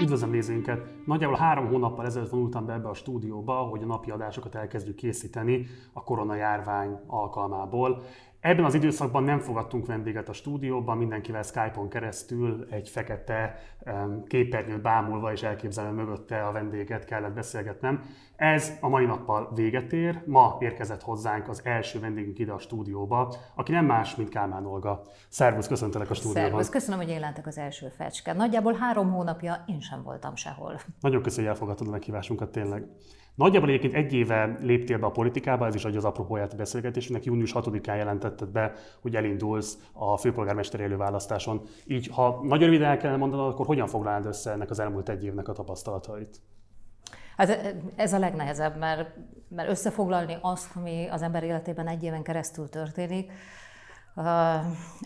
Üdvözlöm nézőinket! Nagyjából három hónappal ezelőtt vonultam be ebbe a stúdióba, hogy a napi adásokat elkezdjük készíteni a koronajárvány alkalmából. Ebben az időszakban nem fogadtunk vendéget a stúdióban, mindenkivel Skype-on keresztül egy fekete képernyőt bámulva és elképzelve mögötte a vendéget kellett beszélgetnem. Ez a mai nappal véget ér. Ma érkezett hozzánk az első vendégünk ide a stúdióba, aki nem más, mint Kálmán Olga. Szervusz, köszöntelek a stúdióban. Szervusz, köszönöm, hogy jelentek az első fecske. Nagyjából három hónapja én sem voltam sehol. Nagyon köszönöm, hogy elfogadtad a meghívásunkat tényleg. Nagyjából egyébként egy éve léptél be a politikába, ez is adja az apropóját a beszélgetésünknek. Június 6-án jelentetted be, hogy elindulsz a főpolgármesteri előválasztáson. Így, ha nagyon röviden el kellene mondanod, akkor hogyan foglalnád össze ennek az elmúlt egy évnek a tapasztalatait? Hát ez a legnehezebb, mert, mert összefoglalni azt, ami az ember életében egy éven keresztül történik,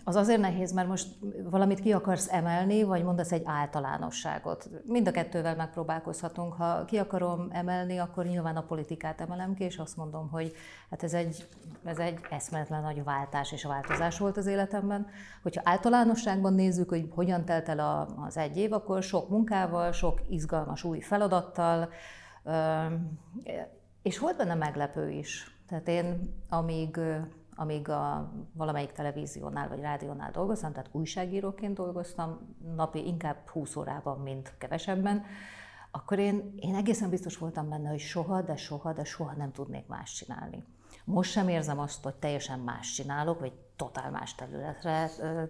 az azért nehéz, mert most valamit ki akarsz emelni, vagy mondasz egy általánosságot. Mind a kettővel megpróbálkozhatunk. Ha ki akarom emelni, akkor nyilván a politikát emelem ki, és azt mondom, hogy hát ez egy, ez egy eszméletlen nagy váltás és változás volt az életemben. Hogyha általánosságban nézzük, hogy hogyan telt el az egy év, akkor sok munkával, sok izgalmas új feladattal, és volt benne meglepő is. Tehát én, amíg amíg a valamelyik televíziónál vagy rádiónál dolgoztam, tehát újságíróként dolgoztam, napi inkább 20 órában, mint kevesebben, akkor én, én egészen biztos voltam benne, hogy soha, de soha, de soha nem tudnék más csinálni. Most sem érzem azt, hogy teljesen más csinálok, vagy totál más területre ö,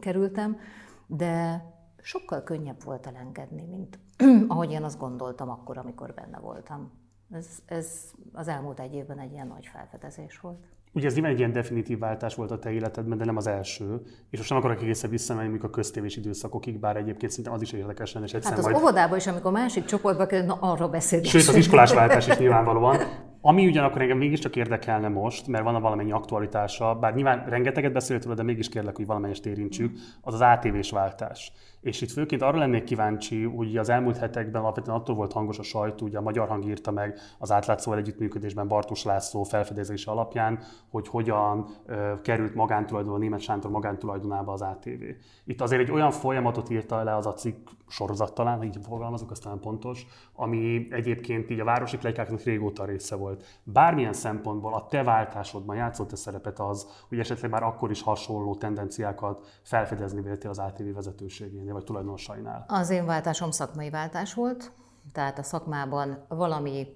kerültem, de sokkal könnyebb volt elengedni, mint ahogy én azt gondoltam akkor, amikor benne voltam. Ez, ez az elmúlt egy évben egy ilyen nagy felfedezés volt. Ugye ez nyilván egy ilyen definitív váltás volt a te életedben, de nem az első. És most nem akarok egészen visszamenni mondjuk a köztévés időszakokig, bár egyébként szinte az is érdekes lenne. És hát az majd... óvodában is, amikor másik csoportba kell, na arról beszélni. Sőt, az iskolás váltás is nyilvánvalóan. Ami ugyanakkor engem mégiscsak érdekelne most, mert van a valamennyi aktualitása, bár nyilván rengeteget beszéltünk, de mégis kérlek, hogy valamennyest érintsük, az az ATV-s váltás. És itt főként arra lennék kíváncsi, hogy az elmúlt hetekben alapvetően attól volt hangos a sajtó, ugye a Magyar Hang írta meg az átlátszóval együttműködésben Bartos László felfedezése alapján, hogy hogyan ö, került magántulajdon, a német Sándor magántulajdonába az ATV. Itt azért egy olyan folyamatot írta le az a cikk sorozat talán, így fogalmazok, aztán pontos, ami egyébként így a városi plegykáknak régóta része volt. Bármilyen szempontból a te váltásodban játszott a szerepet az, hogy esetleg már akkor is hasonló tendenciákat felfedezni véltél az ATV vezetőségénél, vagy tulajdonosainál? Az én váltásom szakmai váltás volt, tehát a szakmában valami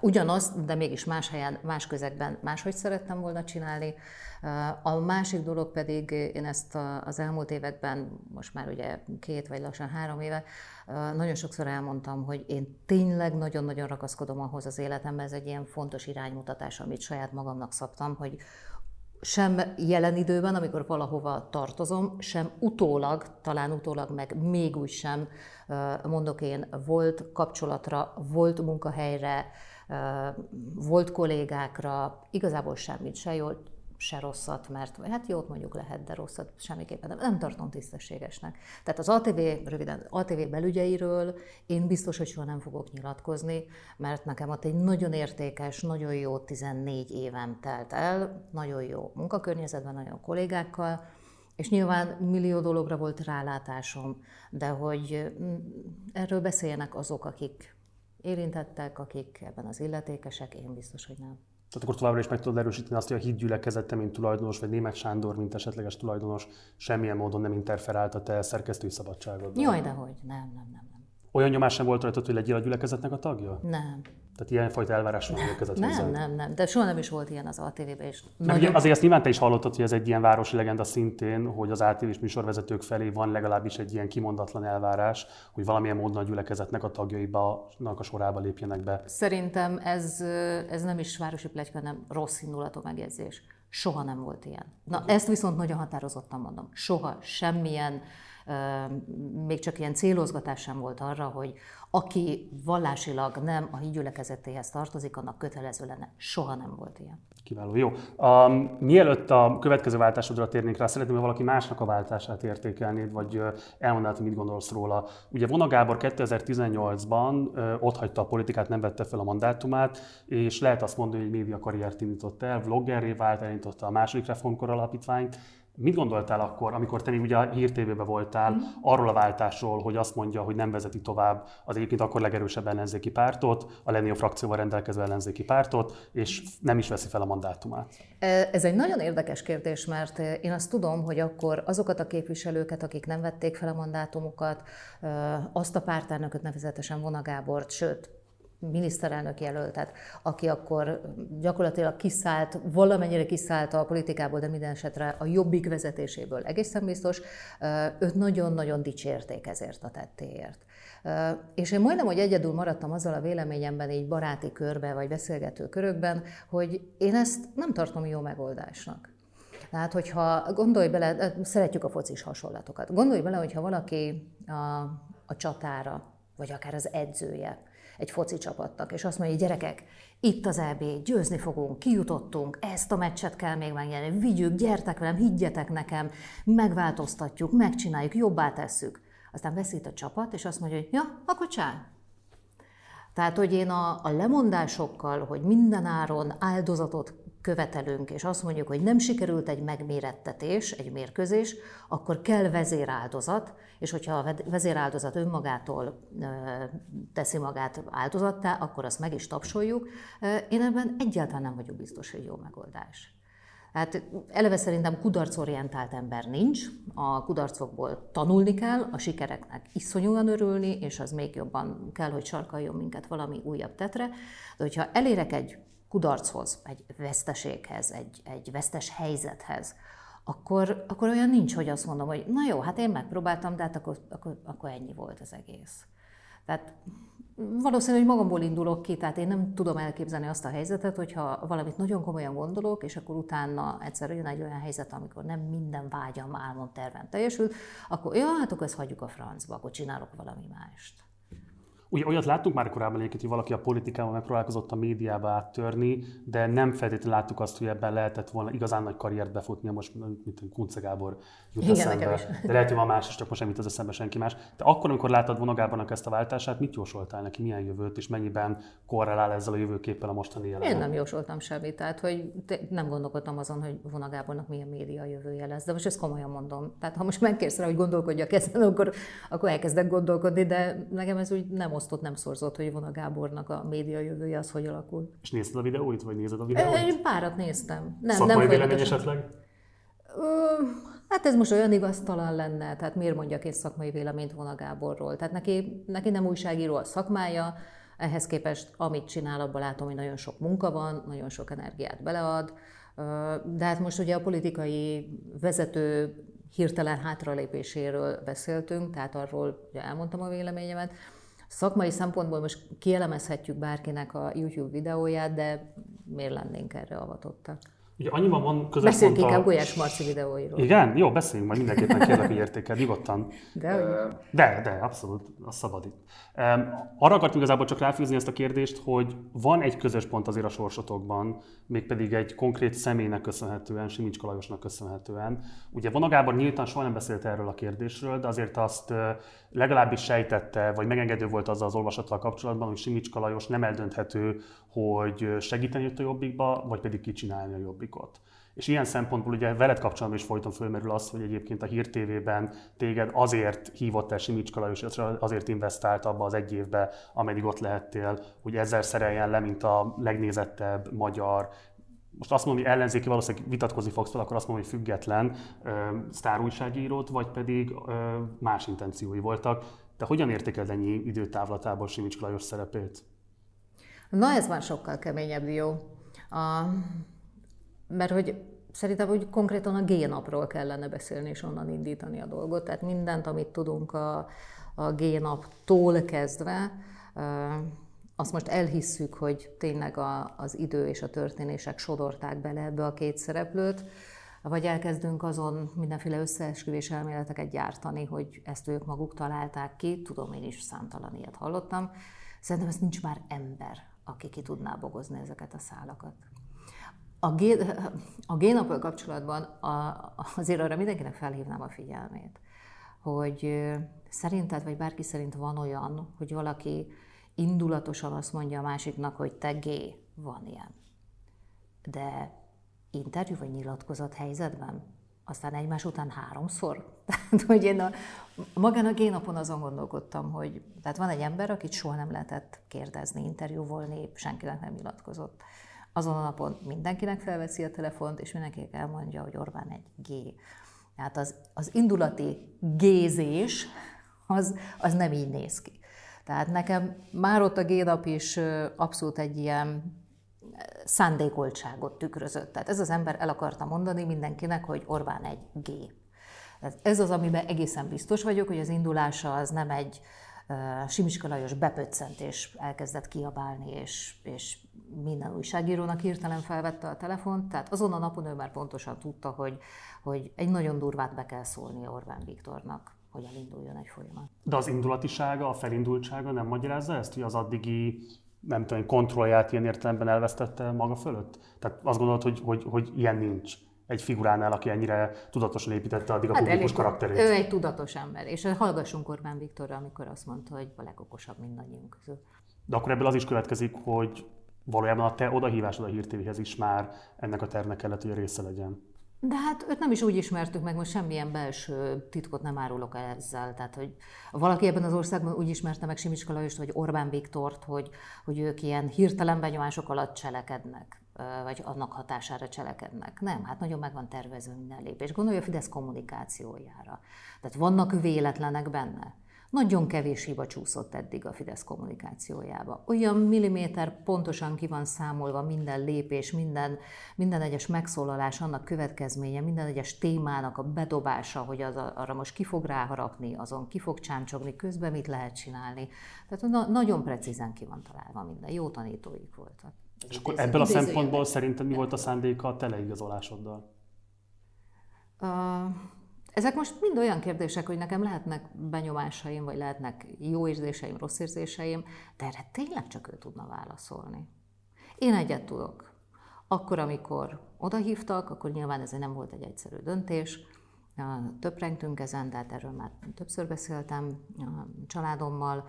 ugyanaz, de mégis más helyen, más közegben máshogy szerettem volna csinálni. A másik dolog pedig, én ezt az elmúlt években, most már ugye két vagy lassan három éve, nagyon sokszor elmondtam, hogy én tényleg nagyon-nagyon ragaszkodom ahhoz az életemben, ez egy ilyen fontos iránymutatás, amit saját magamnak szabtam, hogy sem jelen időben, amikor valahova tartozom, sem utólag, talán utólag meg még úgy sem mondok én volt kapcsolatra, volt munkahelyre, volt kollégákra, igazából semmit, se jól, se rosszat, mert hát jót mondjuk lehet, de rosszat semmiképpen nem, nem tartom tisztességesnek. Tehát az ATV, röviden, ATV belügyeiről én biztos, hogy soha nem fogok nyilatkozni, mert nekem ott egy nagyon értékes, nagyon jó 14 évem telt el, nagyon jó munkakörnyezetben, nagyon jó kollégákkal, és nyilván millió dologra volt rálátásom, de hogy mm, erről beszéljenek azok, akik érintettek, akik ebben az illetékesek, én biztos, hogy nem. Tehát akkor továbbra is meg tudod erősíteni azt, hogy a hídgyülekezete, mint tulajdonos, vagy Német Sándor, mint esetleges tulajdonos, semmilyen módon nem interferált a te szerkesztői szabadságodban. Jaj, de hogy, nem, nem, nem. nem. Olyan nyomás sem volt rajta, hogy legyél a gyülekezetnek a tagja? Nem. Tehát ilyenfajta elvárás nem érkezett Nem, hozzá. nem, nem, de soha nem is volt ilyen az ATV-ben. És nagyon... azért ezt nyilván te is hallottad, hogy ez egy ilyen városi legenda szintén, hogy az ATV-s műsorvezetők felé van legalábbis egy ilyen kimondatlan elvárás, hogy valamilyen módon a gyülekezetnek a tagjaiba a sorába lépjenek be. Szerintem ez, ez nem is városi plegyka, hanem rossz indulatú megjegyzés. Soha nem volt ilyen. Na, ezt viszont nagyon határozottan mondom. Soha semmilyen még csak ilyen célozgatás sem volt arra, hogy aki vallásilag nem a hídgyülekezetéhez tartozik, annak kötelező lenne. Soha nem volt ilyen. Kiváló, jó. Um, mielőtt a következő váltásodra térnénk rá, szeretném, hogy valaki másnak a váltását értékelnéd, vagy elmondanád, mit gondolsz róla. Ugye Vona Gábor 2018-ban ott hagyta a politikát, nem vette fel a mandátumát, és lehet azt mondani, hogy média karriert indított el, vloggerré vált, elindította a második reformkor alapítványt, Mit gondoltál akkor, amikor te még ugye a Hír TV-ben voltál, mm. arról a váltásról, hogy azt mondja, hogy nem vezeti tovább az egyébként akkor legerősebb ellenzéki pártot, a Lenio frakcióval rendelkező ellenzéki pártot, és nem is veszi fel a mandátumát? Ez egy nagyon érdekes kérdés, mert én azt tudom, hogy akkor azokat a képviselőket, akik nem vették fel a mandátumukat, azt a pártárnököt nevezetesen Vona Gábort, sőt, miniszterelnök jelöltet, aki akkor gyakorlatilag kiszállt, valamennyire kiszállt a politikából, de minden esetre a jobbik vezetéséből egészen biztos, őt nagyon-nagyon dicsérték ezért a tettéért. És én majdnem, hogy egyedül maradtam azzal a véleményemben így baráti körbe, vagy beszélgető körökben, hogy én ezt nem tartom jó megoldásnak. Tehát, hogyha gondolj bele, szeretjük a focis hasonlatokat, gondolj bele, hogyha valaki a, a csatára, vagy akár az edzője, egy foci csapatnak, és azt mondja, hogy gyerekek, itt az EB, győzni fogunk, kijutottunk, ezt a meccset kell még megnyerni, vigyük, gyertek velem, higgyetek nekem, megváltoztatjuk, megcsináljuk, jobbá tesszük. Aztán veszít a csapat, és azt mondja, hogy ja, akkor csá. Tehát, hogy én a, a lemondásokkal, hogy mindenáron áldozatot követelünk, és azt mondjuk, hogy nem sikerült egy megmérettetés, egy mérkőzés, akkor kell vezéráldozat, és hogyha a vezéráldozat önmagától teszi magát áldozattá, akkor azt meg is tapsoljuk. Én ebben egyáltalán nem vagyok biztos, hogy jó megoldás. Hát eleve szerintem kudarcorientált ember nincs, a kudarcokból tanulni kell, a sikereknek iszonyúan örülni, és az még jobban kell, hogy sarkaljon minket valami újabb tetre. De hogyha elérek egy kudarchoz, egy veszteséghez, egy, egy vesztes helyzethez, akkor, akkor olyan nincs, hogy azt mondom, hogy na jó, hát én megpróbáltam, de hát akkor, akkor, akkor ennyi volt az egész. Tehát valószínűleg, hogy magamból indulok ki, tehát én nem tudom elképzelni azt a helyzetet, hogyha valamit nagyon komolyan gondolok, és akkor utána egyszer jön egy olyan helyzet, amikor nem minden vágyam, álmom, terven teljesült, akkor jó, hát akkor ezt hagyjuk a francba, akkor csinálok valami mást. Ugye olyat láttunk már korábban egyébként, hogy valaki a politikával megpróbálkozott a médiába áttörni, de nem feltétlenül láttuk azt, hogy ebben lehetett volna igazán nagy karriert befutnia, most mint Kunce Gábor jut Igen, eszembe, de lehet, hogy van más, és csak most nem jut az eszembe senki más. De akkor, amikor láttad Vona Gábornak ezt a váltását, mit jósoltál neki, milyen jövőt, és mennyiben korrelál ezzel a jövőképpel a mostani jelen? Én nem jósoltam semmit, tehát hogy nem gondolkodtam azon, hogy Vona Gábornak milyen média jövője lesz, de most ezt komolyan mondom. Tehát ha most megkérsz rá, hogy gondolkodjak ezen, akkor, akkor elkezdek gondolkodni, de nekem ez úgy nem osztott, nem szorzott, hogy Vona Gábornak a média jövője az hogy alakul. És nézted a videóit, vagy nézed a videóit? Én párat néztem. Nem, Szakmai nem vélemény esetleg? Hát ez most olyan igaztalan lenne, tehát miért mondjak én szakmai véleményt Vona Gáborról? Tehát neki, neki nem újságíró a szakmája, ehhez képest amit csinál, abban látom, hogy nagyon sok munka van, nagyon sok energiát belead, de hát most ugye a politikai vezető hirtelen hátralépéséről beszéltünk, tehát arról ugye elmondtam a véleményemet. Szakmai szempontból most kielemezhetjük bárkinek a YouTube videóját, de miért lennénk erre avatottak? Ugye annyiban van közös Beszéljünk inkább Gulyás Marci videóiról. Igen? Jó, beszéljünk majd mindenképpen, kérlek, hogy értékel, nyugodtan. De, de, de, abszolút, a szabad itt. Arra akartam igazából csak ráfűzni ezt a kérdést, hogy van egy közös pont azért a sorsotokban, mégpedig egy konkrét személynek köszönhetően, Simics Kalajosnak köszönhetően. Ugye Vona Gábor nyíltan soha nem beszélt erről a kérdésről, de azért azt legalábbis sejtette, vagy megengedő volt azzal az olvasattal kapcsolatban, hogy Simics Kalajos nem eldönthető, hogy segíteni jött a jobbikba, vagy pedig kicsinálni a jobbikot. És ilyen szempontból ugye veled kapcsolatban is folyton fölmerül az, hogy egyébként a Hír TV-ben téged azért hívott el Simics Kalajos, azért investált abba az egy évbe, ameddig ott lehettél, hogy ezzel szereljen le, mint a legnézettebb magyar most azt mondom, hogy ellenzéki valószínűleg vitatkozni fogsz fel, akkor azt mondom, hogy független sztárújságírót, vagy pedig ö, más intenciói voltak. De hogyan értékeled ennyi időtávlatából Simics Lajos szerepét? Na ez már sokkal keményebb dió. A, mert hogy szerintem hogy konkrétan a G-napról kellene beszélni, és onnan indítani a dolgot. Tehát mindent, amit tudunk a, a G-naptól kezdve, azt most elhisszük, hogy tényleg a, az idő és a történések sodorták bele ebbe a két szereplőt, vagy elkezdünk azon mindenféle összeesküvés elméleteket gyártani, hogy ezt ők maguk találták ki, tudom, én is számtalan ilyet hallottam. Szerintem ez nincs már ember, aki ki tudná bogozni ezeket a szálakat. A, gé, a génappal kapcsolatban a, azért arra mindenkinek felhívnám a figyelmét, hogy szerinted, vagy bárki szerint van olyan, hogy valaki indulatosan azt mondja a másiknak, hogy te gé, van ilyen. De interjú vagy nyilatkozat helyzetben aztán egymás után háromszor. Tehát, hogy én a, magán a génapon azon gondolkodtam, hogy tehát van egy ember, akit soha nem lehetett kérdezni, interjúvolni, senkinek nem nyilatkozott. Azon a napon mindenkinek felveszi a telefont, és mindenkinek elmondja, hogy Orbán egy G. Tehát az, az indulati gézés, az, az nem így néz ki. Tehát nekem már ott a G-nap is abszolút egy ilyen szándékoltságot tükrözött. Tehát ez az ember el akarta mondani mindenkinek, hogy Orbán egy G. Ez az, amiben egészen biztos vagyok, hogy az indulása az nem egy uh, Simicska Lajos bepöccent és elkezdett kiabálni, és, és minden újságírónak hirtelen felvette a telefont. Tehát azon a napon ő már pontosan tudta, hogy, hogy egy nagyon durvát be kell szólni Orbán Viktornak hogy elinduljon egy folyamat. De az indulatisága, a felindultsága nem magyarázza ezt, hogy az addigi nem tudom, kontrollját ilyen értelemben elvesztette maga fölött? Tehát azt gondolod, hogy, hogy, hogy ilyen nincs egy figuránál, aki ennyire tudatosan építette addig a hát publikus karakterét. Ő egy tudatos ember, és hallgassunk Orbán Viktorra, amikor azt mondta, hogy a legokosabb mindannyiunk közül. De akkor ebből az is következik, hogy valójában a te odahívásod a hírtévéhez is már ennek a tervnek kellett, hogy a része legyen. De hát őt nem is úgy ismertük meg, most semmilyen belső titkot nem árulok ezzel. Tehát, hogy valaki ebben az országban úgy ismerte meg Simicska Lajost, vagy Orbán Viktort, hogy, hogy ők ilyen hirtelen benyomások alatt cselekednek, vagy annak hatására cselekednek. Nem, hát nagyon meg van tervezve minden lépés. Gondolja a Fidesz kommunikációjára. Tehát vannak véletlenek benne. Nagyon kevés hiba csúszott eddig a Fidesz kommunikációjába. Olyan milliméter pontosan ki van számolva minden lépés, minden, minden egyes megszólalás, annak következménye, minden egyes témának a bedobása, hogy az arra most ki fog ráharapni, azon ki fog csámcsogni, közben mit lehet csinálni. Tehát na, nagyon precízen ki van találva minden. Jó tanítóik voltak. És akkor ebből a szempontból szerinted mi volt a szándéka a teleigazolásoddal? Uh, ezek most mind olyan kérdések, hogy nekem lehetnek benyomásaim, vagy lehetnek jó érzéseim, rossz érzéseim, de erre tényleg csak ő tudna válaszolni. Én egyet tudok. Akkor, amikor odahívtak, akkor nyilván ez nem volt egy egyszerű döntés, töprengtünk ezen, tehát erről már többször beszéltem a családommal,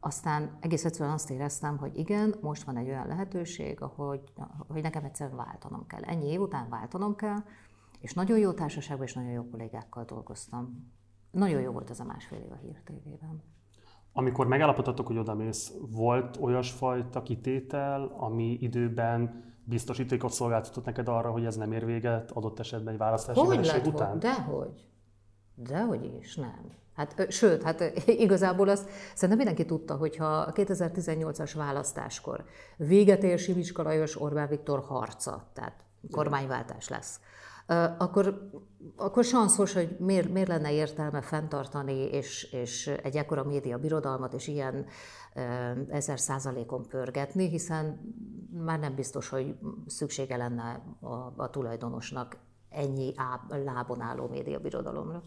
aztán egész egyszerűen azt éreztem, hogy igen, most van egy olyan lehetőség, ahogy, hogy nekem egyszerűen váltanom kell. Ennyi év után váltanom kell, és nagyon jó társaságban és nagyon jó kollégákkal dolgoztam. Nagyon jó volt ez a másfél év a Hír TV-ben. Amikor megállapodtatok, hogy odamész, volt olyasfajta kitétel, ami időben biztosítékot szolgáltatott neked arra, hogy ez nem ér véget adott esetben egy választási hogy lett, után? Dehogy. Dehogy is, nem. Hát, sőt, hát igazából azt szerintem mindenki tudta, hogy ha a 2018-as választáskor véget ér Simicska Lajos Orbán Viktor harca, tehát kormányváltás lesz, akkor, akkor sanszos, hogy miért, miért lenne értelme fenntartani és, és egy ekkora média birodalmat, és ilyen ezer százalékon pörgetni, hiszen már nem biztos, hogy szüksége lenne a, a tulajdonosnak ennyi á, lábon álló média birodalomra.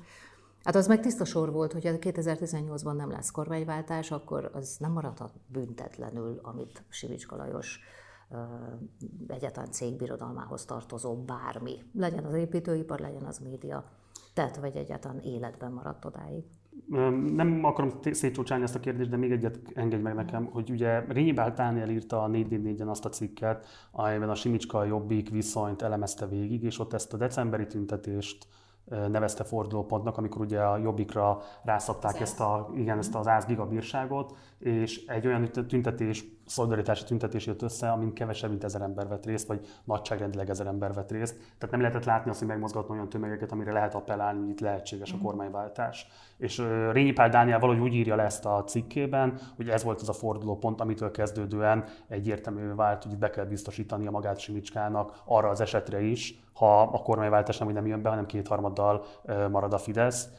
Hát az meg tiszta sor volt, hogy 2018-ban nem lesz kormányváltás, akkor az nem maradhat büntetlenül, amit Sivicska Lajos egyetlen cégbirodalmához tartozó bármi. Legyen az építőipar, legyen az média, tehát vagy egyáltalán életben maradt odáig. Nem akarom szétcsúcsálni ezt a kérdést, de még egyet engedj meg nekem, hogy ugye Rényi Dániel írta a 444-en azt a cikket, amelyben a Simicska Jobbik viszonyt elemezte végig, és ott ezt a decemberi tüntetést nevezte fordulópontnak, amikor ugye a Jobbikra rászabták ezt, a, igen, ezt az ász gigabírságot, és egy olyan tüntetés, szolidaritási tüntetés jött össze, amin kevesebb, mint ezer ember vett részt, vagy nagyságrendileg ezer ember vett részt. Tehát nem lehetett látni azt, hogy megmozgatni olyan tömegeket, amire lehet appellálni, hogy itt lehetséges a mhm. kormányváltás. És Rényi Pál Dániel valahogy úgy írja le ezt a cikkében, hogy ez volt az a fordulópont, amitől kezdődően egyértelmű vált, hogy be kell biztosítani a magát Simicskának arra az esetre is, ha a kormányváltás nem, nem jön be, hanem kétharmaddal marad a Fidesz.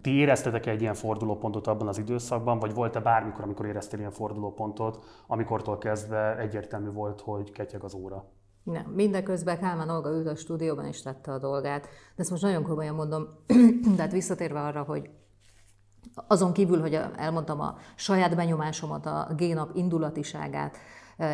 Ti éreztetek egy ilyen fordulópontot abban az időszakban, vagy volt-e bármikor, amikor éreztél ilyen fordulópontot, amikortól kezdve egyértelmű volt, hogy ketyeg az óra? Nem, mindeközben Kálmán Olga ült a stúdióban és tette a dolgát. De ezt most nagyon komolyan mondom, tehát visszatérve arra, hogy azon kívül, hogy elmondtam a saját benyomásomat, a génap indulatiságát,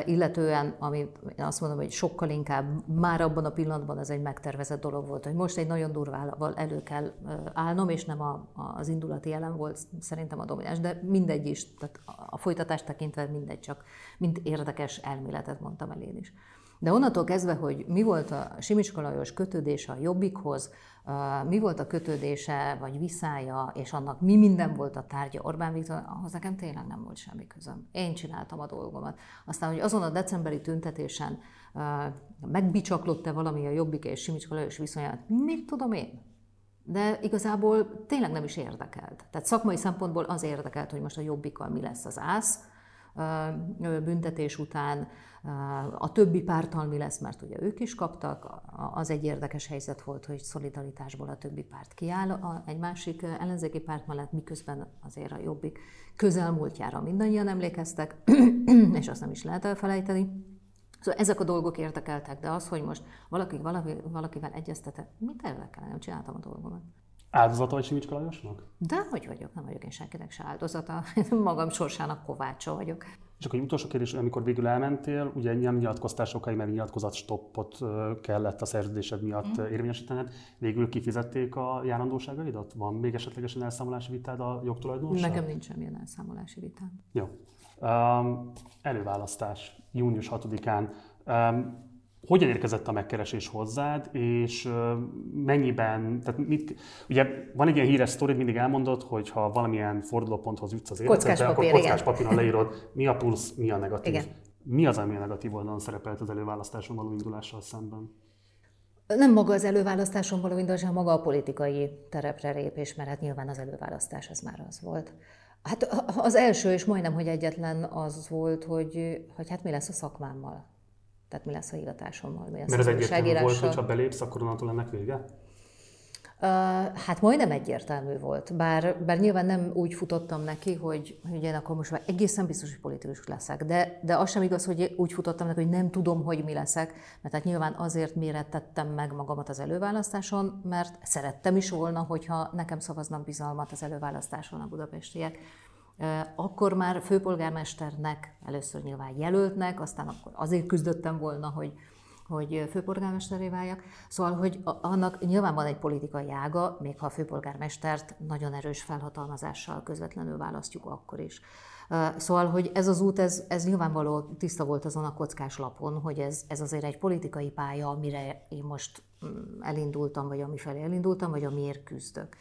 illetően, ami én azt mondom, hogy sokkal inkább már abban a pillanatban ez egy megtervezett dolog volt, hogy most egy nagyon durvával elő kell állnom, és nem a, az indulati jelen volt szerintem a domináns, de mindegy is, tehát a folytatást tekintve mindegy, csak mint érdekes elméletet mondtam el én is. De onnantól kezdve, hogy mi volt a Simicska Lajos kötődése a Jobbikhoz, mi volt a kötődése vagy viszája, és annak mi minden volt a tárgya Orbán Viktor, ahhoz nekem tényleg nem volt semmi közöm. Én csináltam a dolgomat. Aztán, hogy azon a decemberi tüntetésen megbicsaklott-e valami a Jobbik és Simicska Lajos viszonyát, mit tudom én? De igazából tényleg nem is érdekelt. Tehát szakmai szempontból az érdekelt, hogy most a Jobbikkal mi lesz az ász, büntetés után, a többi pártal mi lesz, mert ugye ők is kaptak, az egy érdekes helyzet volt, hogy szolidaritásból a többi párt kiáll egy másik ellenzéki párt mellett, miközben azért a jobbik közelmúltjára mindannyian emlékeztek, és azt nem is lehet elfelejteni. Szóval ezek a dolgok érdekeltek, de az, hogy most valaki, valaki valakivel egyeztetett, mit érdekel, nem csináltam a dolgomat. Áldozata vagy Simicska Lajosnak? De hogy vagyok, nem vagyok én senkinek se áldozata, magam sorsának kovácsa vagyok. És akkor egy utolsó kérdés, amikor végül elmentél, ugye nem nyilatkoztál sokáig, mert nyilatkozat stoppot kellett a szerződésed miatt mm. érvényesítened. Végül kifizették a járandóságaidat? Van még esetlegesen elszámolási vitád a jogtulajdonossal? Nekem nincs semmilyen elszámolási vitám. Jó. Um, előválasztás június 6-án. Um, hogyan érkezett a megkeresés hozzád, és mennyiben, tehát mit, ugye van egy ilyen híres sztori, mindig elmondod, hogy ha valamilyen fordulóponthoz jutsz az életedbe, akkor kockás papíron leírod, mi a plusz, mi a negatív. Igen. Mi az, ami a negatív oldalon szerepelt az előválasztáson való indulással szemben? Nem maga az előválasztáson való indulás, hanem maga a politikai terepre lépés, mert hát nyilván az előválasztás az már az volt. Hát az első, és majdnem, hogy egyetlen az volt, hogy, hogy hát mi lesz a szakmámmal. Tehát mi lesz a hivatásommal, mi lesz Mert ez egyértelmű volt, hogy ha belépsz, akkor onnantól ennek vége? Hát majdnem egyértelmű volt, bár, bár nyilván nem úgy futottam neki, hogy, hogy én akkor most már egészen biztos, hogy politikus leszek, de, de az sem igaz, hogy úgy futottam neki, hogy nem tudom, hogy mi leszek, mert hát nyilván azért mérettettem meg magamat az előválasztáson, mert szerettem is volna, hogyha nekem szavaznak bizalmat az előválasztáson a budapestiek. Akkor már főpolgármesternek, először nyilván jelöltnek, aztán akkor azért küzdöttem volna, hogy, hogy főpolgármesteré váljak. Szóval, hogy annak nyilván van egy politikai ága, még ha a főpolgármestert nagyon erős felhatalmazással közvetlenül választjuk akkor is. Szóval, hogy ez az út, ez, ez nyilvánvaló tiszta volt azon a kockás lapon, hogy ez, ez azért egy politikai pálya, amire én most mm, elindultam, vagy amifelé elindultam, vagy amiért küzdök.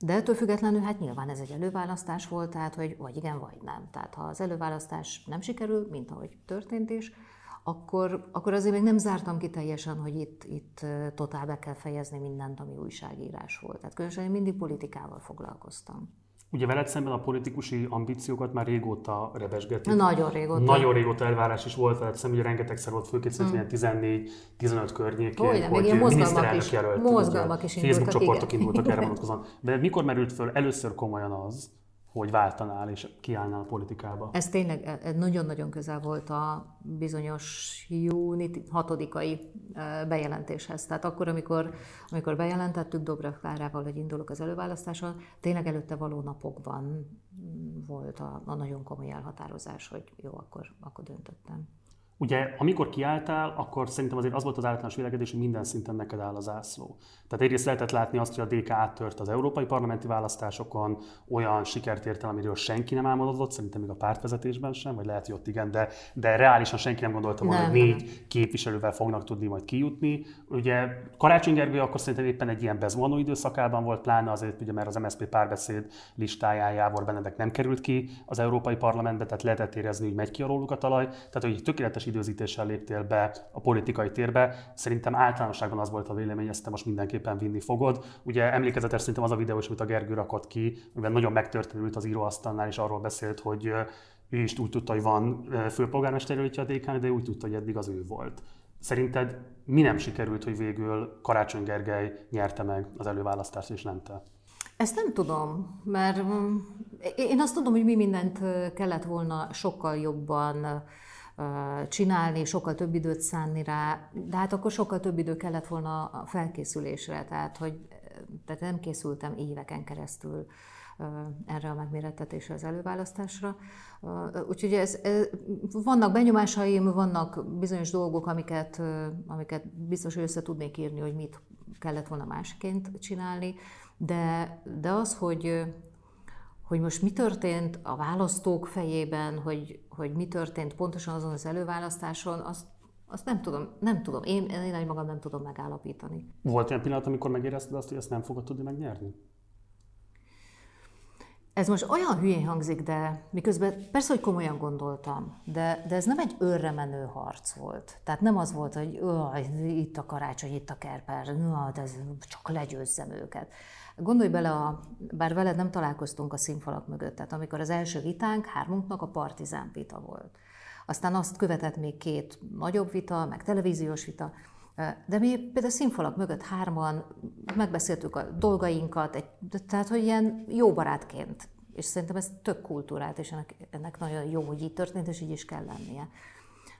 De ettől függetlenül hát nyilván ez egy előválasztás volt, tehát hogy vagy igen, vagy nem. Tehát ha az előválasztás nem sikerül, mint ahogy történt is, akkor, akkor azért még nem zártam ki teljesen, hogy itt, itt totál be kell fejezni mindent, ami újságírás volt. Tehát különösen én mindig politikával foglalkoztam. Ugye veled szemben a politikusi ambíciókat már régóta rebesgetik. Nagyon régóta. Nagyon régóta elvárás is volt veled szemben, ugye rengetegszer volt főként hmm. 14-15 környékén, hogy, hogy miniszterelnök is, jelölt. Mozgalmak is indultak, Facebook csoportok indultak erre vonatkozóan. De mikor merült föl először komolyan az, hogy váltanál és kiállnál a politikába? Ez tényleg e, e, nagyon-nagyon közel volt a bizonyos júni 6-ai e, bejelentéshez. Tehát akkor, amikor, amikor bejelentettük Dobrev Klárával, hogy indulok az előválasztáson, tényleg előtte való napokban volt a, a nagyon komoly elhatározás, hogy jó, akkor, akkor döntöttem. Ugye, amikor kiálltál, akkor szerintem azért az volt az általános vélekedés, hogy minden szinten neked áll az ászló. Tehát egyrészt lehetett látni azt, hogy a DK áttört az európai parlamenti választásokon, olyan sikert ért el, amiről senki nem álmodott, szerintem még a pártvezetésben sem, vagy lehet, hogy ott igen, de, de reálisan senki nem gondolta volna, hogy négy képviselővel fognak tudni majd kijutni. Ugye Karácsony Gergő akkor szerintem éppen egy ilyen bezvonó időszakában volt, pláne azért, ugye, mert az MSZP párbeszéd listáján Jávor Benedek nem került ki az európai parlamentbe, tehát lehetett érezni, hogy megy ki a róluk a talaj. Tehát, hogy tökéletes időzítéssel léptél be a politikai térbe. Szerintem általánosságban az volt a vélemény, ezt te most mindenképpen vinni fogod. Ugye emlékezetes szerintem az a videó is, amit a Gergő rakott ki, amiben nagyon megtörténült az íróasztalnál, és arról beszélt, hogy ő is úgy tudta, hogy van főpolgármester a DK, de úgy tudta, hogy eddig az ő volt. Szerinted mi nem sikerült, hogy végül Karácsony Gergely nyerte meg az előválasztást, és nem te? Ezt nem tudom, mert mm, én azt tudom, hogy mi mindent kellett volna sokkal jobban csinálni, sokkal több időt szánni rá, de hát akkor sokkal több idő kellett volna a felkészülésre, tehát hogy tehát nem készültem éveken keresztül erre a megmérettetésre, az előválasztásra. Úgyhogy ez, ez, vannak benyomásaim, vannak bizonyos dolgok, amiket, amiket biztos, össze tudnék írni, hogy mit kellett volna másként csinálni, de, de az, hogy, hogy most mi történt a választók fejében, hogy, hogy mi történt pontosan azon az előválasztáson, azt Azt nem tudom, nem tudom. Én, én egy magam nem tudom megállapítani. Volt olyan pillanat, amikor megérezted azt, hogy ezt nem fogod tudni megnyerni? Ez most olyan hülyén hangzik, de miközben persze, hogy komolyan gondoltam, de, de ez nem egy őrre menő harc volt. Tehát nem az volt, hogy itt a karácsony, itt a kerper, de ez csak legyőzzem őket. Gondolj bele, a, bár veled nem találkoztunk a színfalak mögött, tehát amikor az első vitánk hármunknak a partizán vita volt. Aztán azt követett még két nagyobb vita, meg televíziós vita, de mi például színfalak mögött hárman megbeszéltük a dolgainkat, egy, tehát hogy ilyen jó barátként. És szerintem ez tök kultúrát, és ennek, ennek nagyon jó, hogy így történt, és így is kell lennie.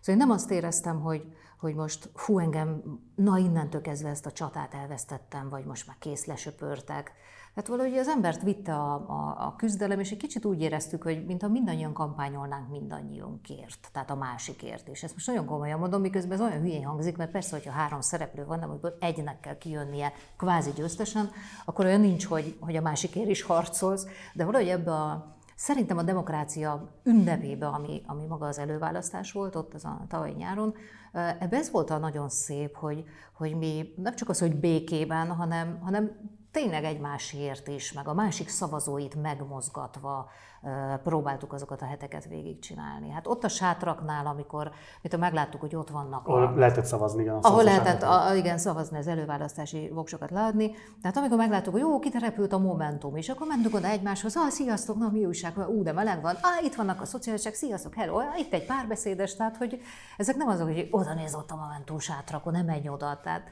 Szóval én nem azt éreztem, hogy, hogy most hú, engem, na innentől kezdve ezt a csatát elvesztettem, vagy most már kész lesöpörtek. Tehát valahogy az embert vitte a, a, a küzdelem, és egy kicsit úgy éreztük, hogy mintha mindannyian kampányolnánk mindannyiunkért, tehát a másikért. És ezt most nagyon komolyan mondom, miközben ez olyan hülyén hangzik, mert persze, hogyha három szereplő van, amiből egynek kell kijönnie kvázi győztesen, akkor olyan nincs, hogy, hogy a másikért is harcolsz, de valahogy ebbe a Szerintem a demokrácia ünnepébe, ami, ami maga az előválasztás volt ott az a tavalyi nyáron, ebbe ez volt a nagyon szép, hogy, hogy mi nem csak az, hogy békében, hanem, hanem tényleg egymásért is, meg a másik szavazóit megmozgatva próbáltuk azokat a heteket végigcsinálni. Hát ott a sátraknál, amikor mit megláttuk, hogy ott vannak. Ahol a, lehetett szavazni, igen. Ahol lehetett, a, igen, szavazni, az előválasztási voksokat leadni. Tehát amikor megláttuk, hogy jó, kiterepült a Momentum, és akkor mentünk oda egymáshoz, ah, sziasztok, na mi újság, ú, de meleg van, ah, itt vannak a szociálisek, sziasztok, hello, ah, itt egy párbeszédes, tehát hogy ezek nem azok, hogy oda néz ott a Momentum sátrakon, nem menj oda. Tehát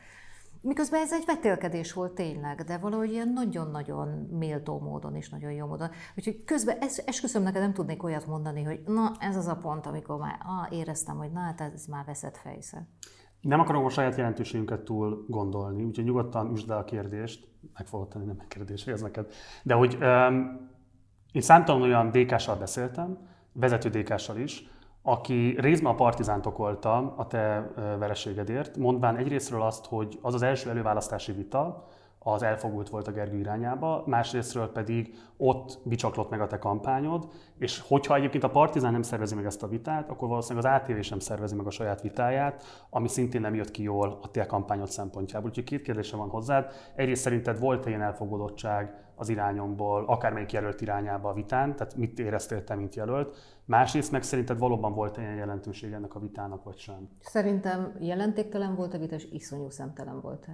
Miközben ez egy vetélkedés volt tényleg, de valahogy ilyen nagyon-nagyon méltó módon és nagyon jó módon. Úgyhogy közben es, esküszöm neked nem tudnék olyat mondani, hogy na ez az a pont, amikor már ah, éreztem, hogy na hát ez már veszett fejsze. Nem akarom a saját jelentőségünket túl gondolni, úgyhogy nyugodtan üsd el a kérdést, meg fogod tenni, nem egy kérdés, ez neked. De hogy um, én számtalan olyan DK-sal beszéltem, vezető DK-sal is, aki részben a partizánt okolta a te vereségedért, mondván egyrésztről azt, hogy az az első előválasztási vita, az elfogult volt a Gergő irányába, másrésztről pedig ott bicsaklott meg a te kampányod, és hogyha egyébként a Partizán nem szervezi meg ezt a vitát, akkor valószínűleg az ATV sem szervezi meg a saját vitáját, ami szintén nem jött ki jól a te kampányod szempontjából. Úgyhogy két kérdése van hozzád. Egyrészt szerinted volt-e ilyen elfogadottság az irányomból, akármelyik jelölt irányába a vitán, tehát mit éreztél te, mint jelölt? Másrészt meg szerinted valóban volt ilyen jelentőség ennek a vitának, vagy sem? Szerintem jelentéktelen volt a vita, és iszonyú szemtelen volt.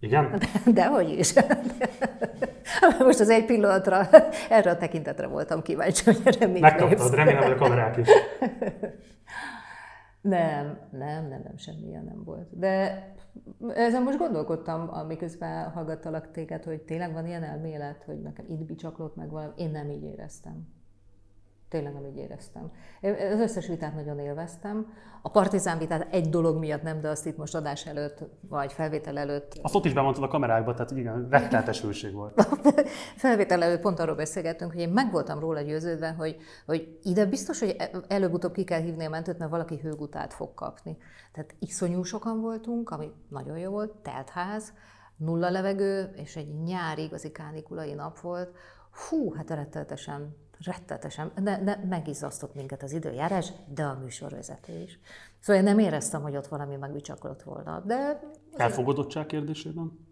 Igen? De, dehogy is. Most az egy pillanatra erre a tekintetre voltam kíváncsi, hogy erre mit Megkaptad, remélem, hogy a kamerák is. Nem, nem, nem, nem, semmilyen nem volt. De ezen most gondolkodtam, amiközben hallgattalak téged, hogy tényleg van ilyen elmélet, hogy nekem itt bicsaklott meg valami. Én nem így éreztem. Tényleg nem így éreztem. Az összes vitát nagyon élveztem. A partizán vitát egy dolog miatt nem, de azt itt most adás előtt, vagy felvétel előtt... Azt ott is bemondtad a kamerákba, tehát igen, rettenetes hőség volt. felvétel előtt pont arról beszélgettünk, hogy én meg voltam róla győződve, hogy, hogy ide biztos, hogy előbb-utóbb ki kell hívni a mentőt, mert valaki hőgutát fog kapni. Tehát iszonyú sokan voltunk, ami nagyon jó volt, teltház, nulla levegő, és egy nyári igazi kánikulai nap volt. Hú, hát rettenetesen rettetesen, ne, ne, megizzasztott minket az időjárás, de a műsorvezető is. Szóval én nem éreztem, hogy ott valami megbicsaklott volna, de... Elfogadottság kérdésében?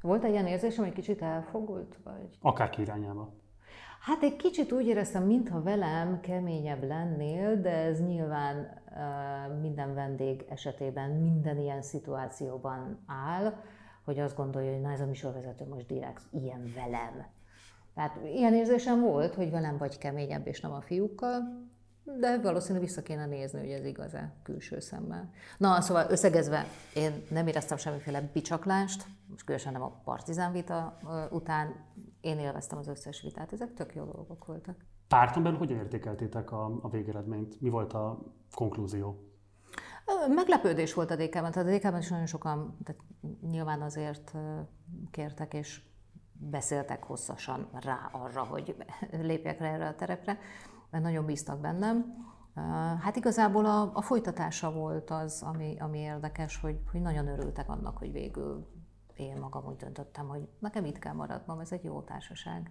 Volt egy ilyen érzésem, hogy kicsit elfogult? Vagy? Akár irányába. Hát egy kicsit úgy éreztem, mintha velem keményebb lennél, de ez nyilván uh, minden vendég esetében, minden ilyen szituációban áll, hogy azt gondolja, hogy na ez a műsorvezető most direkt ilyen velem. Tehát ilyen érzésem volt, hogy velem vagy keményebb, és nem a fiúkkal, de valószínűleg vissza kéne nézni, hogy ez igaz-e külső szemmel. Na, szóval összegezve, én nem éreztem semmiféle bicsaklást, most különösen nem a partizán vita után, én élveztem az összes vitát, ezek tök jó dolgok voltak. Párton belül hogyan értékeltétek a, a végeredményt? Mi volt a konklúzió? Meglepődés volt a DK-ben, tehát a DK-ben is nagyon sokan, tehát nyilván azért kértek, és beszéltek hosszasan rá arra, hogy lépjek rá erre a terepre, mert nagyon bíztak bennem. Hát igazából a, a folytatása volt az, ami, ami érdekes, hogy, hogy nagyon örültek annak, hogy végül én magam úgy döntöttem, hogy nekem itt kell maradnom, ez egy jó társaság.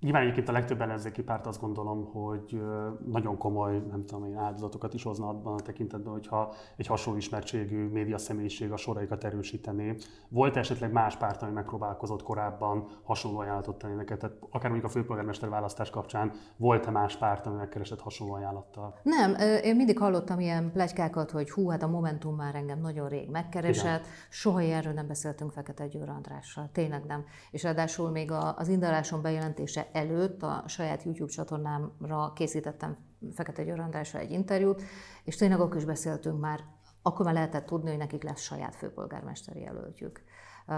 Nyilván egyébként a legtöbb ellenzéki párt azt gondolom, hogy nagyon komoly, nem tudom én, áldozatokat is hozna abban a tekintetben, hogyha egy hasonló ismertségű média személyiség a soraikat erősítené. Volt esetleg más párt, ami megpróbálkozott korábban hasonló ajánlatot tenni neked? Tehát akár mondjuk a főpolgármester választás kapcsán volt-e más párt, ami megkeresett hasonló ajánlattal? Nem, én mindig hallottam ilyen plegykákat, hogy hú, hát a Momentum már engem nagyon rég megkeresett, Igen. soha erről nem beszéltünk Fekete Győr Andrással, tényleg nem. És ráadásul még az indaláson bejelentése előtt a saját YouTube csatornámra készítettem Fekete Győr Andrásra egy interjút, és tényleg akkor is beszéltünk már, akkor már lehetett tudni, hogy nekik lesz saját főpolgármesteri jelöltjük. Uh,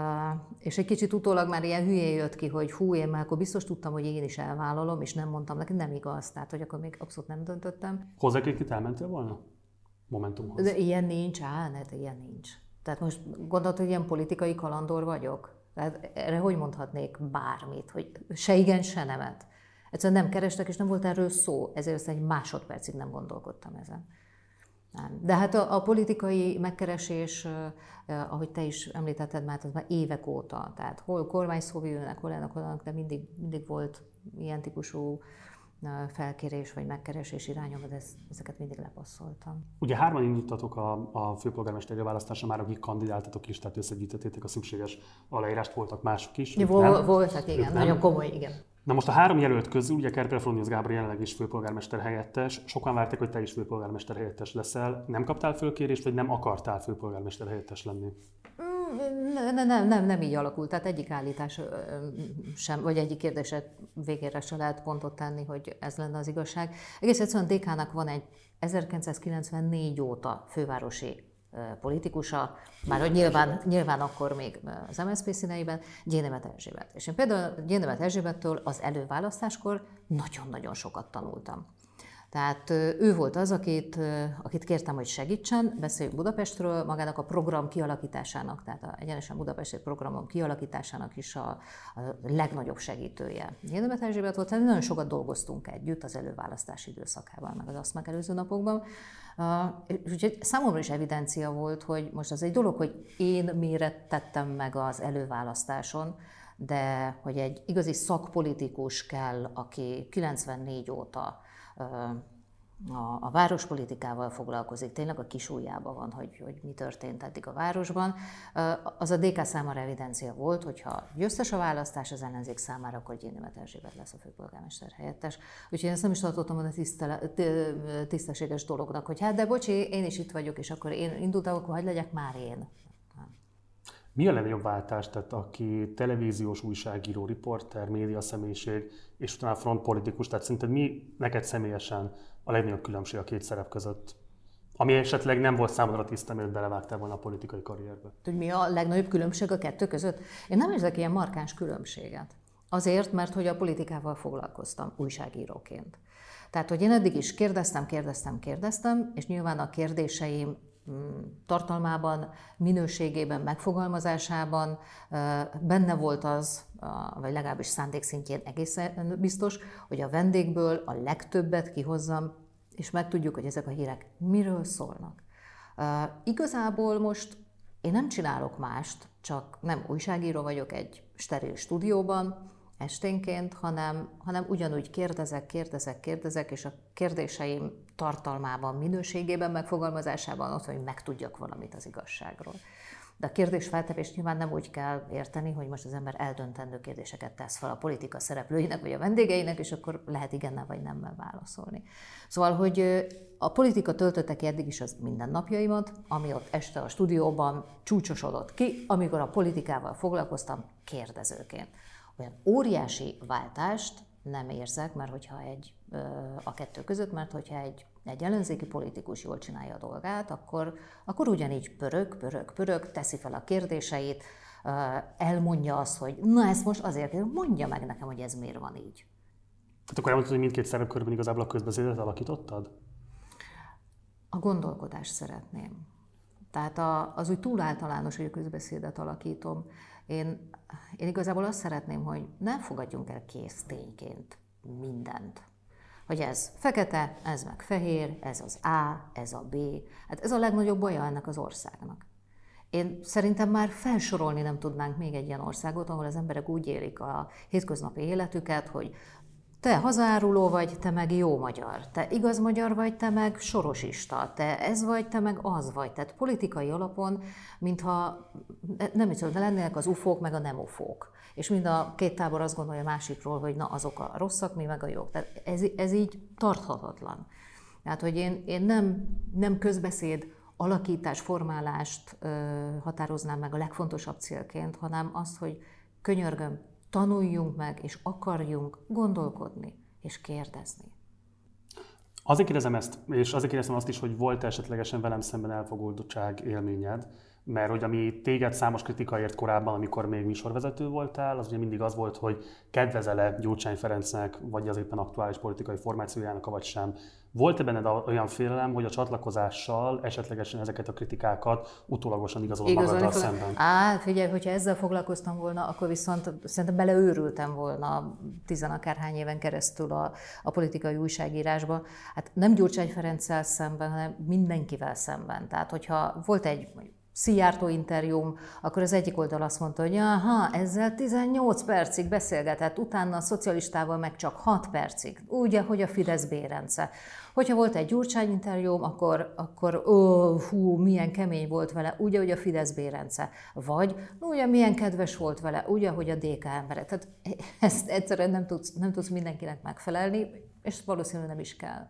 és egy kicsit utólag már ilyen hülyé jött ki, hogy hú, én már akkor biztos tudtam, hogy én is elvállalom, és nem mondtam neki, nem igaz, tehát hogy akkor még abszolút nem döntöttem. Hozzá itt elmentél volna? Momentumhoz. De ilyen nincs, á, ne, de ilyen nincs. Tehát most gondolod, hogy ilyen politikai kalandor vagyok? Tehát erre hogy mondhatnék bármit, hogy se igen, se nemet. Egyszerűen nem kerestek, és nem volt erről szó, ezért aztán egy másodpercig nem gondolkodtam ezen. Nem. De hát a, a politikai megkeresés, eh, ahogy te is említetted már, az már évek óta. Tehát hol kormányszóvi ülnek, hol ennek, hol de mindig, mindig volt ilyen típusú felkérés vagy megkeresés irányom, de ezeket mindig lepasszoltam. Ugye hárman indítatok a, a főpolgármesteri választásra már, akik kandidáltatok is, tehát összegyűjtöttétek a szükséges aláírást, voltak mások is. Vol, voltak, igen, nagyon komoly, igen. Na most a három jelölt közül, ugye Kerpel Fronius Gábor jelenleg is főpolgármester helyettes, sokan várták, hogy te is főpolgármester helyettes leszel. Nem kaptál fölkérést, vagy nem akartál főpolgármester helyettes lenni? Nem, nem, nem, nem így alakult. Tehát egyik állítás sem, vagy egyik kérdése végére se lehet pontot tenni, hogy ez lenne az igazság. Egész egyszerűen DK-nak van egy 1994 óta fővárosi politikusa, már hogy nyilván, nyilván akkor még az MSZP színeiben, Gyénemet Erzsébet. És én például Gyénemet Erzsébettől az előválasztáskor nagyon-nagyon sokat tanultam. Tehát ő volt az, akit, akit kértem, hogy segítsen, beszéljünk Budapestről, magának a program kialakításának, tehát a egyenesen budapesti programon kialakításának is a, a legnagyobb segítője. Jénömet Erzsébet volt, tehát nagyon sokat dolgoztunk együtt az előválasztási időszakában, meg az azt megelőző napokban. Úgyhogy számomra is evidencia volt, hogy most az egy dolog, hogy én méret tettem meg az előválasztáson, de hogy egy igazi szakpolitikus kell, aki 94 óta a, a várospolitikával foglalkozik, tényleg a kisújjában van, hogy, hogy mi történt eddig a városban. Az a DK számára evidencia volt, hogyha győztes a választás az ellenzék számára, akkor Gyénémet Erzsébet lesz a főpolgármester helyettes. Úgyhogy én ezt nem is tartottam a tisztességes dolognak, hogy hát de bocsi, én is itt vagyok, és akkor én indultam, akkor hagyd legyek már én. Mi a legnagyobb váltás, tehát aki televíziós újságíró, riporter, média személyiség, és utána frontpolitikus, tehát szerinted mi neked személyesen a legnagyobb különbség a két szerep között? Ami esetleg nem volt számodra tiszta, mert belevágtál volna a politikai karrierbe. Hogy mi a legnagyobb különbség a kettő között? Én nem érzek ilyen markáns különbséget. Azért, mert hogy a politikával foglalkoztam újságíróként. Tehát, hogy én eddig is kérdeztem, kérdeztem, kérdeztem, és nyilván a kérdéseim tartalmában, minőségében, megfogalmazásában benne volt az, vagy legalábbis szándék szintjén egészen biztos, hogy a vendégből a legtöbbet kihozzam, és megtudjuk, hogy ezek a hírek miről szólnak. Igazából most én nem csinálok mást, csak nem újságíró vagyok egy steril stúdióban, esténként, hanem, hanem ugyanúgy kérdezek, kérdezek, kérdezek, és a kérdéseim tartalmában, minőségében, megfogalmazásában ott, hogy megtudjak valamit az igazságról. De a kérdés feltevés nyilván nem úgy kell érteni, hogy most az ember eldöntendő kérdéseket tesz fel a politika szereplőinek vagy a vendégeinek, és akkor lehet igennel vagy nemmel válaszolni. Szóval, hogy a politika töltötte ki eddig is az mindennapjaimat, ami ott este a stúdióban csúcsosodott ki, amikor a politikával foglalkoztam kérdezőként olyan óriási váltást nem érzek, mert hogyha egy, a kettő között, mert hogyha egy, egy ellenzéki politikus jól csinálja a dolgát, akkor, akkor ugyanígy pörög, pörög, pörög, teszi fel a kérdéseit, elmondja azt, hogy na ezt most azért mondja meg nekem, hogy ez miért van így. Tehát akkor elmondtad, hogy mindkét szerepkörben igazából a közbeszédet alakítottad? A gondolkodást szeretném. Tehát a, az úgy túl általános, hogy a közbeszédet alakítom. Én, én igazából azt szeretném, hogy ne fogadjunk el kész tényként mindent. Hogy ez fekete, ez meg fehér, ez az A, ez a B. Hát ez a legnagyobb baja ennek az országnak. Én szerintem már felsorolni nem tudnánk még egy ilyen országot, ahol az emberek úgy élik a hétköznapi életüket, hogy te hazáruló vagy, te meg jó magyar. Te igaz magyar vagy, te meg sorosista. Te ez vagy, te meg az vagy. Tehát politikai alapon, mintha nem is de lennének az ufók, meg a nem ufók. És mind a két tábor azt gondolja a másikról, hogy na azok a rosszak, mi meg a jók. Tehát ez, ez így tarthatatlan. Tehát, hogy én, én nem, nem közbeszéd alakítás, formálást ö, határoznám meg a legfontosabb célként, hanem azt, hogy könyörgöm, tanuljunk meg, és akarjunk gondolkodni, és kérdezni. Azért kérdezem ezt, és azért kérdezem azt is, hogy volt esetlegesen velem szemben elfogultság élményed, mert hogy ami téged számos kritikaért korábban, amikor még műsorvezető voltál, az ugye mindig az volt, hogy kedvezele Gyurcsány Ferencnek, vagy az éppen aktuális politikai formációjának, vagy sem. Volt-e benned olyan félelem, hogy a csatlakozással esetlegesen ezeket a kritikákat utólagosan igazolod magaddal szemben? Á, figyelj, hogyha ezzel foglalkoztam volna, akkor viszont szerintem beleőrültem volna tizenakárhány éven keresztül a, a politikai újságírásba. Hát nem Gyurcsány Ferenccel szemben, hanem mindenkivel szemben. Tehát, hogyha volt egy Szijjártó interjúm, akkor az egyik oldal azt mondta, hogy aha, ezzel 18 percig beszélgetett, utána a szocialistával meg csak 6 percig, úgy, ahogy a Fidesz Bérence. Hogyha volt egy Gyurcsány interjúm, akkor, akkor ó, hú, milyen kemény volt vele, úgy, ahogy a Fidesz Bérence. Vagy ugye milyen kedves volt vele, úgy, ahogy a DK emberek. Tehát ezt egyszerűen nem tudsz, nem tudsz mindenkinek megfelelni, és valószínűleg nem is kell.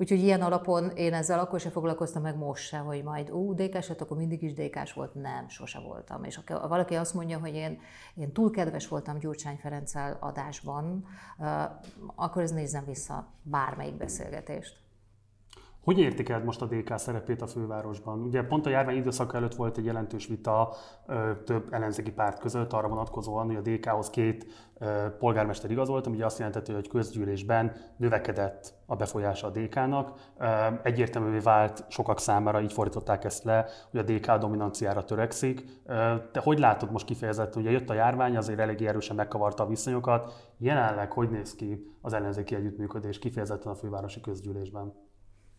Úgyhogy ilyen alapon én ezzel akkor se foglalkoztam meg most se, hogy majd ú, dékás lett, akkor mindig is dékás volt. Nem, sose voltam. És ha valaki azt mondja, hogy én, én túl kedves voltam Gyurcsány Ferenccel adásban, akkor ez nézzem vissza bármelyik beszélgetést. Hogy értékeld most a DK szerepét a fővárosban? Ugye pont a járvány időszak előtt volt egy jelentős vita ö, több ellenzéki párt között arra vonatkozóan, hogy a DK-hoz két ö, polgármester igazolt, ami azt jelentette, hogy közgyűlésben növekedett a befolyása a DK-nak. Ö, egyértelművé vált sokak számára, így fordították ezt le, hogy a DK dominanciára törekszik. Ö, te hogy látod most kifejezetten, ugye jött a járvány, azért eléggé erősen megkavarta a viszonyokat. Jelenleg hogy néz ki az ellenzéki együttműködés kifejezetten a fővárosi közgyűlésben?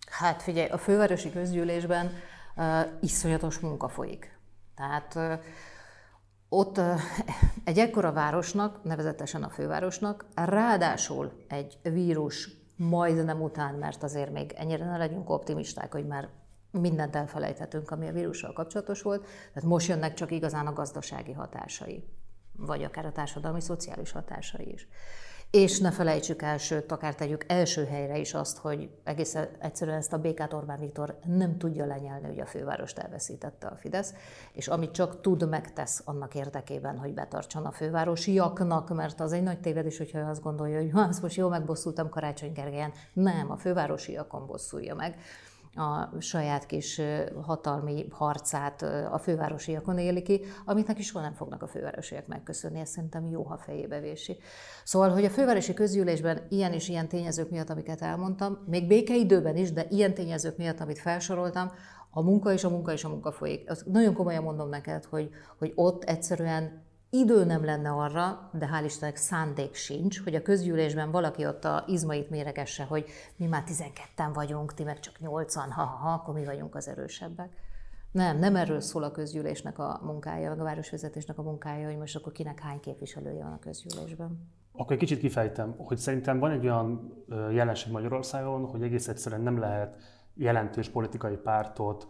Hát figyelj, a fővárosi közgyűlésben uh, iszonyatos munka folyik. Tehát uh, ott uh, egy ekkora városnak, nevezetesen a fővárosnak, ráadásul egy vírus majdnem után, mert azért még ennyire ne legyünk optimisták, hogy már mindent elfelejthetünk, ami a vírussal kapcsolatos volt. Tehát most jönnek csak igazán a gazdasági hatásai, vagy akár a társadalmi, szociális hatásai is. És ne felejtsük el, sőt, akár tegyük első helyre is azt, hogy egész egyszerűen ezt a békát Orbán Viktor nem tudja lenyelni, hogy a fővárost elveszítette a Fidesz, és amit csak tud, megtesz annak érdekében, hogy betartson a fővárosiaknak, mert az egy nagy tévedés, hogyha azt gondolja, hogy ha, most jó megbosszultam Karácsony Gergelyen. Nem, a fővárosiakon bosszulja meg a saját kis hatalmi harcát a fővárosiakon éli ki, amit neki soha nem fognak a fővárosiak megköszönni, ez szerintem jó, ha fejébe vési. Szóval, hogy a fővárosi közgyűlésben ilyen és ilyen tényezők miatt, amiket elmondtam, még békeidőben is, de ilyen tényezők miatt, amit felsoroltam, a munka és a munka és a munka folyik. Azt nagyon komolyan mondom neked, hogy, hogy ott egyszerűen idő nem lenne arra, de hál' Istennek szándék sincs, hogy a közgyűlésben valaki ott a izmait méregesse, hogy mi már 12-en vagyunk, ti meg csak 8-an, ha-ha, akkor mi vagyunk az erősebbek. Nem, nem erről szól a közgyűlésnek a munkája, meg a városvezetésnek a munkája, hogy most akkor kinek hány képviselője van a közgyűlésben. Akkor egy kicsit kifejtem, hogy szerintem van egy olyan jelenség Magyarországon, hogy egész egyszerűen nem lehet jelentős politikai pártot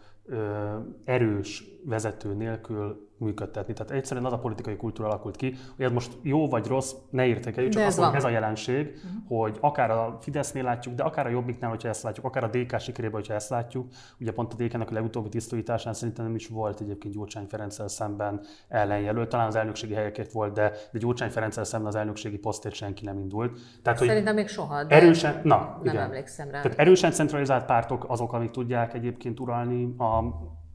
erős vezető nélkül működtetni. Tehát egyszerűen az a politikai kultúra alakult ki, hogy ez most jó vagy rossz, ne értékeljük, csak ez, az, ez a jelenség, uh-huh. hogy akár a Fidesznél látjuk, de akár a Jobbiknál, hogyha ezt látjuk, akár a DK sikerében, hogyha ezt látjuk. Ugye pont a DK-nak a legutóbbi tisztújításán szerintem nem is volt egyébként Gyurcsány Ferenccel szemben ellenjelölt. Talán az elnökségi helyekért volt, de, de Gyurcsány Ferenccel szemben az elnökségi posztért senki nem indult. Tehát, hogy szerintem még soha, de erősen, na, nem igen. emlékszem rá. Tehát erősen centralizált pártok azok, amik tudják egyébként uralni a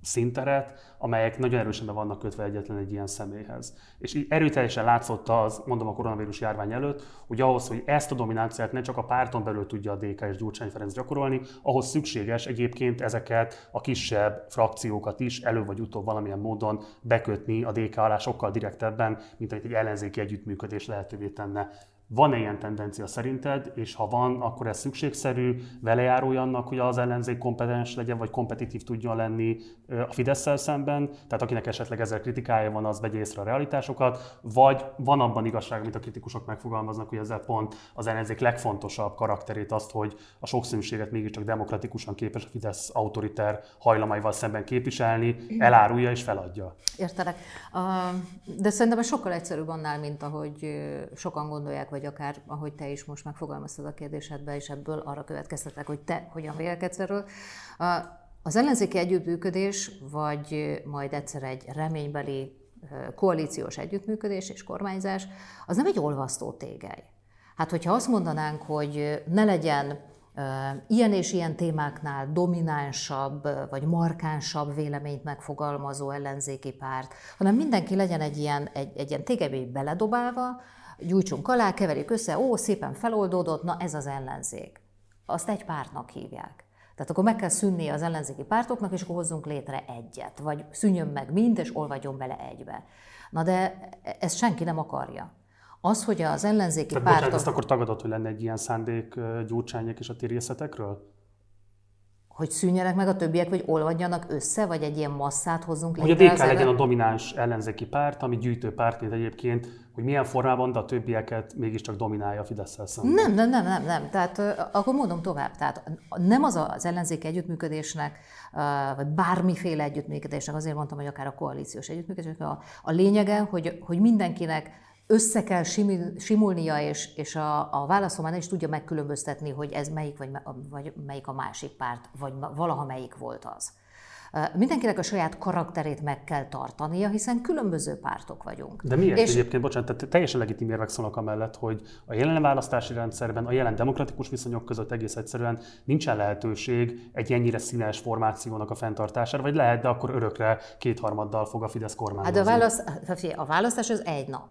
szinteret, amelyek nagyon erősen be vannak kötve egyetlen egy ilyen személyhez. És erőteljesen látszott az, mondom a koronavírus járvány előtt, hogy ahhoz, hogy ezt a dominanciát ne csak a párton belül tudja a DK és Gyurcsány Ferenc gyakorolni, ahhoz szükséges egyébként ezeket a kisebb frakciókat is elő vagy utóbb valamilyen módon bekötni a DK alá sokkal direktebben, mint amit egy ellenzéki együttműködés lehetővé tenne Van-e ilyen tendencia szerinted, és ha van, akkor ez szükségszerű, velejárója annak, hogy az ellenzék kompetens legyen, vagy kompetitív tudjon lenni a fidesz szemben, tehát akinek esetleg ezzel kritikája van, az vegye észre a realitásokat, vagy van abban igazság, amit a kritikusok megfogalmaznak, hogy ezzel pont az ellenzék legfontosabb karakterét, azt, hogy a sokszínűséget mégiscsak demokratikusan képes a Fidesz autoriter hajlamaival szemben képviselni, elárulja és feladja. Értelek. De szerintem sokkal egyszerűbb annál, mint ahogy sokan gondolják, vagy akár ahogy te is most megfogalmaztad a kérdésedbe, és ebből arra következtetek, hogy te hogyan vélekedsz erről. Az ellenzéki együttműködés, vagy majd egyszer egy reménybeli koalíciós együttműködés és kormányzás, az nem egy olvasztó tégely. Hát, hogyha azt mondanánk, hogy ne legyen ilyen és ilyen témáknál dominánsabb vagy markánsabb véleményt megfogalmazó ellenzéki párt, hanem mindenki legyen egy ilyen, egy, egy ilyen tégelybe beledobálva, gyújtsunk alá, keverjük össze, ó, szépen feloldódott, na ez az ellenzék. Azt egy pártnak hívják. Tehát akkor meg kell szűnni az ellenzéki pártoknak, és akkor hozzunk létre egyet. Vagy szűnjön meg mind, és olvadjon bele egybe. Na de ezt senki nem akarja. Az, hogy az ellenzéki Tehát pártok... Bocsánat, ezt akkor tagadott, hogy lenne egy ilyen szándék gyurcsányok és a ti részletekről? Hogy szűnjenek meg a többiek, vagy olvadjanak össze, vagy egy ilyen masszát hozzunk létre? Hogy a DK legyen a domináns ellenzéki párt, ami gyűjtő pártként egyébként hogy milyen formában, de a többieket mégiscsak dominálja a fidesz szemben. Nem, nem, nem, nem, nem. Tehát akkor mondom tovább. Tehát nem az az ellenzék együttműködésnek, vagy bármiféle együttműködésnek, azért mondtam, hogy akár a koalíciós együttműködésnek a, a lényege, hogy, hogy mindenkinek össze kell simulnia, és, és a, a válaszom nem is tudja megkülönböztetni, hogy ez melyik, vagy, vagy melyik a másik párt, vagy valaha melyik volt az. Mindenkinek a saját karakterét meg kell tartania, hiszen különböző pártok vagyunk. De miért és... egyébként, bocsánat, tehát teljesen legitim érvek szólnak amellett, hogy a jelen választási rendszerben, a jelen demokratikus viszonyok között egész egyszerűen nincsen lehetőség egy ennyire színes formációnak a fenntartására, vagy lehet, de akkor örökre kétharmaddal fog a Fidesz kormányozni. Hát a, választ, a választás az egy nap.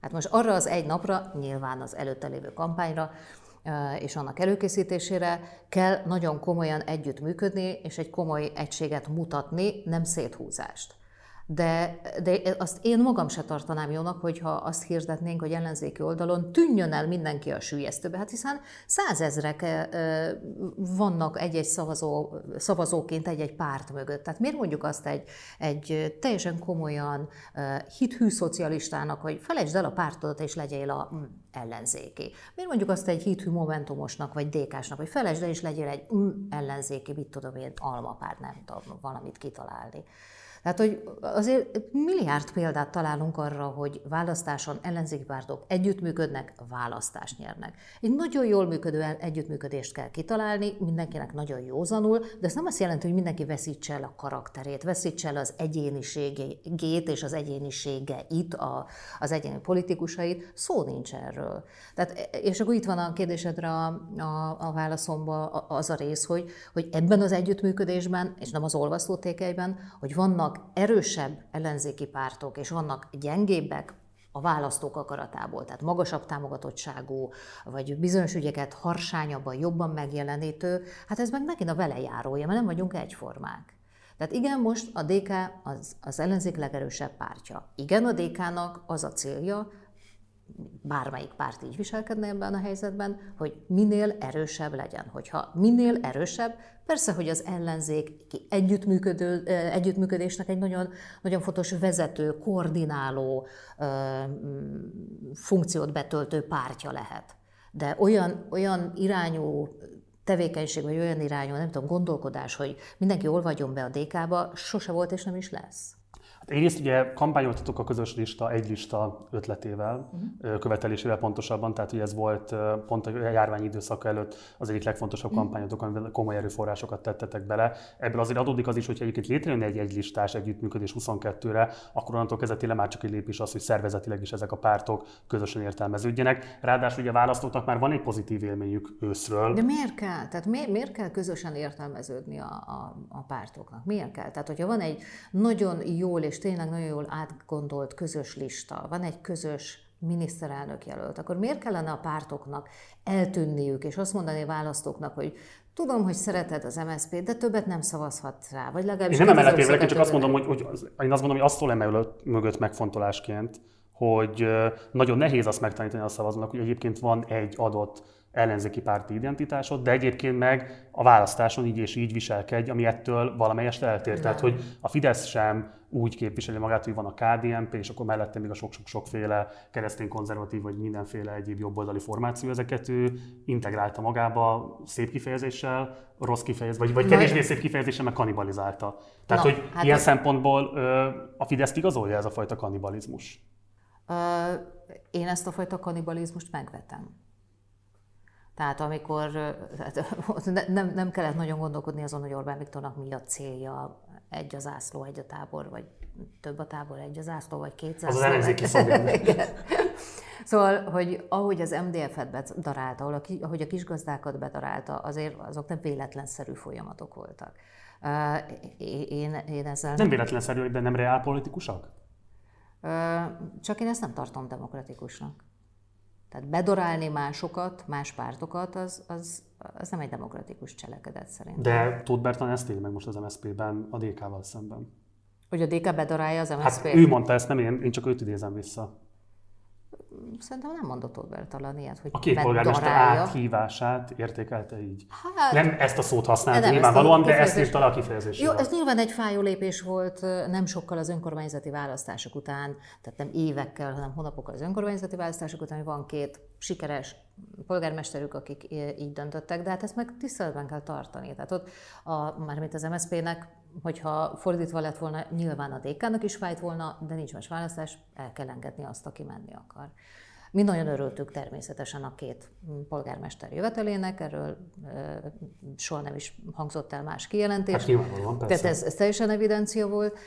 Hát most arra az egy napra, nyilván az előtte lévő kampányra, és annak előkészítésére kell nagyon komolyan együttműködni, és egy komoly egységet mutatni, nem széthúzást. De, de azt én magam se tartanám jónak, hogyha azt hirdetnénk, hogy ellenzéki oldalon tűnjön el mindenki a sülyeztőbe, hát hiszen százezrek vannak egy-egy szavazó, szavazóként egy-egy párt mögött. Tehát miért mondjuk azt egy, egy teljesen komolyan hithű szocialistának, hogy felejtsd el a pártodat és legyél a mm, ellenzéki. Miért mondjuk azt egy hithű momentumosnak, vagy dékásnak, hogy felejtsd el és legyél egy mm, ellenzéki, mit tudom én, almapárt, nem tudom, valamit kitalálni. Tehát, hogy azért milliárd példát találunk arra, hogy választáson ellenzéki pártok együttműködnek, választást nyernek. Egy nagyon jól működő együttműködést kell kitalálni, mindenkinek nagyon józanul, de ez nem azt jelenti, hogy mindenki veszítse el a karakterét, veszítse el az egyéniségét és az egyéniségeit, a, az egyéni politikusait. Szó nincs erről. Tehát, és akkor itt van a kérdésedre a, a, a válaszomba az a rész, hogy, hogy ebben az együttműködésben, és nem az olvasztótékelyben, hogy vannak vannak erősebb ellenzéki pártok, és vannak gyengébbek a választók akaratából, tehát magasabb támogatottságú, vagy bizonyos ügyeket harsányabban, jobban megjelenítő, hát ez meg megint a velejárója, mert nem vagyunk egyformák. Tehát igen, most a DK az, az ellenzék legerősebb pártja. Igen, a DK-nak az a célja, bármelyik párt így viselkedne ebben a helyzetben, hogy minél erősebb legyen. Hogyha minél erősebb, persze, hogy az ellenzék együttműködő, együttműködésnek egy nagyon, nagyon fontos vezető, koordináló funkciót betöltő pártja lehet. De olyan, olyan irányú tevékenység, vagy olyan irányú, nem tudom, gondolkodás, hogy mindenki olvadjon be a DK-ba, sose volt és nem is lesz. Hát egyrészt ugye kampányoltatok a közös lista egy lista ötletével, uh-huh. követelésével pontosabban, tehát hogy ez volt pont a járvány időszaka előtt az egyik legfontosabb uh-huh. kampányotok, amivel komoly erőforrásokat tettetek bele. Ebből azért adódik az is, hogy egyébként létrejön egy egylistás együttműködés 22-re, akkor onnantól kezdve tényleg már csak egy lépés az, hogy szervezetileg is ezek a pártok közösen értelmeződjenek. Ráadásul ugye a választóknak már van egy pozitív élményük őszről. De miért kell? Tehát miért, miért kell közösen értelmeződni a, a, a pártoknak? Miért kell? Tehát, hogyha van egy nagyon jól és tényleg nagyon jól átgondolt közös lista, van egy közös miniszterelnök jelölt, akkor miért kellene a pártoknak eltűnniük, és azt mondani a választóknak, hogy tudom, hogy szereted az MSZP, de többet nem szavazhat rá, vagy legalábbis... Én nem emellett érvelek, csak azt mondom, hogy, hogy az, én azt mondom, hogy azt szól emellett mögött megfontolásként, hogy nagyon nehéz azt megtanítani a szavazónak, hogy egyébként van egy adott ellenzéki párti identitásod, de egyébként meg a választáson így és így viselkedj, ami ettől valamelyest eltér. Tehát, hogy a Fidesz sem úgy képviseli magát, hogy van a KDNP, és akkor mellette még a sok-sok-sokféle keresztény konzervatív, vagy mindenféle egyéb jobboldali formáció, ezeket ő integrálta magába szép kifejezéssel, rossz kifejezés, vagy, vagy kevésbé szép kifejezéssel, meg kanibalizálta. Tehát, Na, hogy hát ilyen ez... szempontból ö, a Fidesz igazolja ez a fajta kanibalizmus? Uh, én ezt a fajta kanibalizmust megvetem. Tehát amikor nem, nem kellett nagyon gondolkodni azon, hogy Orbán Viktornak mi a célja, egy az ászló, egy a tábor, vagy több a tábor, egy az ászló, vagy két zászló. Az az ellenzéki Szóval, hogy ahogy az MDF-et bedarálta, ahogy a kisgazdákat bedarálta, azért azok nem véletlenszerű folyamatok voltak. Én, én ezzel... Nem véletlenszerű, de nem reálpolitikusak? Csak én ezt nem tartom demokratikusnak. Tehát bedorálni másokat, más pártokat, az, az, az nem egy demokratikus cselekedet szerintem. De Tóth Bertan ezt él meg most az MSZP-ben a DK-val szemben. Hogy a DK bedorálja az MSZP-t? Hát ő mondta ezt, nem én, én csak őt idézem vissza. Szerintem nem mondott ott Bertalan ilyet, hogy A két polgármester áthívását értékelte így. Hát, nem ezt a szót használta nyilvánvalóan, de ezt írta a kifejezésre. Jó, ez nyilván egy fájó lépés volt, nem sokkal az önkormányzati választások után, tehát nem évekkel, hanem hónapokkal az önkormányzati választások után, hogy van két sikeres polgármesterük, akik így döntöttek, de hát ezt meg tiszteletben kell tartani. Tehát ott, a, mármint az MSZP-nek hogyha fordítva lett volna, nyilván a DK-nak is fájt volna, de nincs más választás, el kell engedni azt, aki menni akar. Mi nagyon örültük természetesen a két polgármester jövetelének, erről e, soha nem is hangzott el más kijelentés. Hát nyilvánvalóan, Tehát ez, ez teljesen evidencia volt,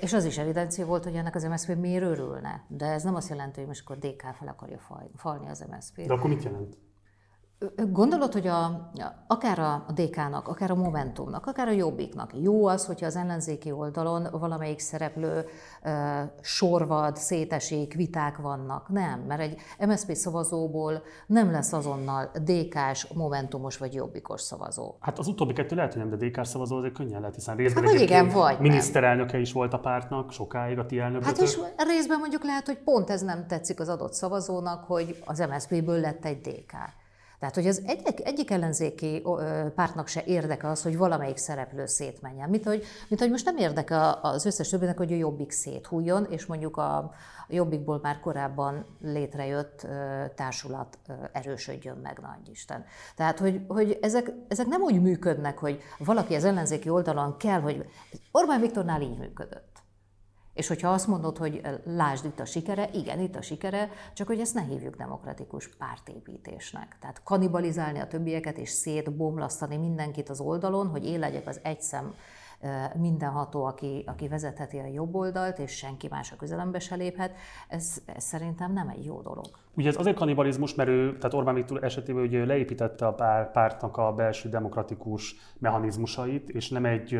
és az is evidencia volt, hogy ennek az MSZP miért örülne. De ez nem azt jelenti, hogy most akkor DK fel akarja falni az MSZP-t. De akkor mit jelent? Gondolod, hogy a, akár a DK-nak, akár a Momentumnak, akár a Jobbiknak jó az, hogyha az ellenzéki oldalon valamelyik szereplő uh, sorvad, szétesik, viták vannak? Nem, mert egy MSZP szavazóból nem lesz azonnal DK-s, Momentumos vagy Jobbikos szavazó. Hát az utóbbi kettő lehet, hogy nem, de DK-s szavazó azért könnyen lehet, hiszen részben hát, igen, vagy miniszterelnöke nem. is volt a pártnak, sokáig a ti elnökötök. Hát és részben mondjuk lehet, hogy pont ez nem tetszik az adott szavazónak, hogy az MSZP-ből lett egy DK. Tehát, hogy az egyik, egyik ellenzéki pártnak se érdeke az, hogy valamelyik szereplő szétmenjen. Mint hogy, mint hogy most nem érdeke az összes többinek, hogy a jobbik széthújjon, és mondjuk a jobbikból már korábban létrejött társulat erősödjön meg, nagy Isten. Tehát, hogy, hogy ezek, ezek nem úgy működnek, hogy valaki az ellenzéki oldalon kell, hogy Orbán Viktornál így működött. És hogyha azt mondod, hogy lásd itt a sikere, igen, itt a sikere, csak hogy ezt ne hívjuk demokratikus pártépítésnek. Tehát kanibalizálni a többieket és szétbomlasztani mindenkit az oldalon, hogy én legyek az egyszem mindenható, aki, aki vezetheti a jobb oldalt, és senki más a közelembe se léphet, ez, ez szerintem nem egy jó dolog. Ugye ez azért kanibalizmus, mert ő, tehát Orbán Viktor esetében ugye leépítette a pár, pártnak a belső demokratikus mechanizmusait, és nem egy...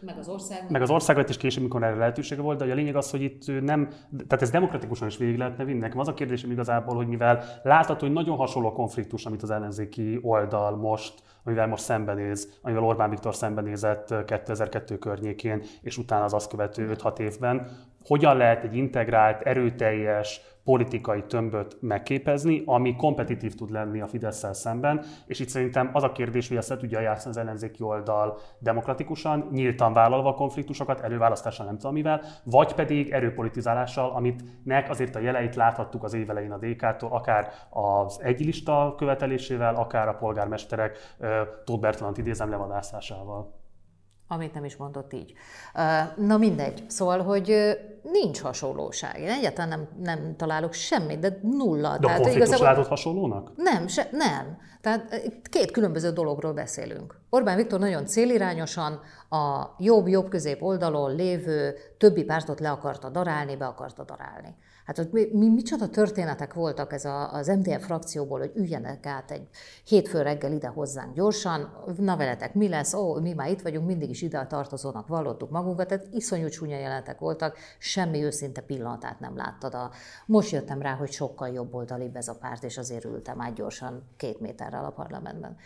Meg az országot. Meg az országot, és később, mikor erre lehetősége volt, de a lényeg az, hogy itt nem, tehát ez demokratikusan is végig lehetne vinni. Nekem az a kérdésem igazából, hogy mivel látható, hogy nagyon hasonló konfliktus, amit az ellenzéki oldal most amivel most szembenéz, amivel Orbán Viktor szembenézett 2002 környékén, és utána az azt követő 5-6 évben, hogyan lehet egy integrált, erőteljes, politikai tömböt megképezni, ami kompetitív tud lenni a fidesz szemben, és itt szerintem az a kérdés, hogy ezt le tudja játszani az ellenzéki oldal demokratikusan, nyíltan vállalva a konfliktusokat, előválasztással nem tudom mivel, vagy pedig erőpolitizálással, amit nek azért a jeleit láthattuk az évelején a DK-tól, akár az egylista követelésével, akár a polgármesterek Tóth Bertalant idézem levadászásával amit nem is mondott így. Na mindegy. Szóval, hogy nincs hasonlóság. Én egyáltalán nem, nem találok semmit, de nulla. De Tehát, a igazából... látod hasonlónak? Nem, se, nem. Tehát két különböző dologról beszélünk. Orbán Viktor nagyon célirányosan a jobb-jobb-közép oldalon lévő többi pártot le akarta darálni, be akarta darálni. Hát ott mi, mi, micsoda történetek voltak ez a, az MDF frakcióból, hogy üljenek át egy hétfő reggel ide hozzánk gyorsan, na veletek mi lesz, ó, mi már itt vagyunk, mindig is ide tartozónak vallottuk magunkat, tehát iszonyú csúnya jelenetek voltak, semmi őszinte pillanatát nem láttad. A, most jöttem rá, hogy sokkal jobb oldalibb ez a párt, és azért ültem át gyorsan két méterrel a parlamentben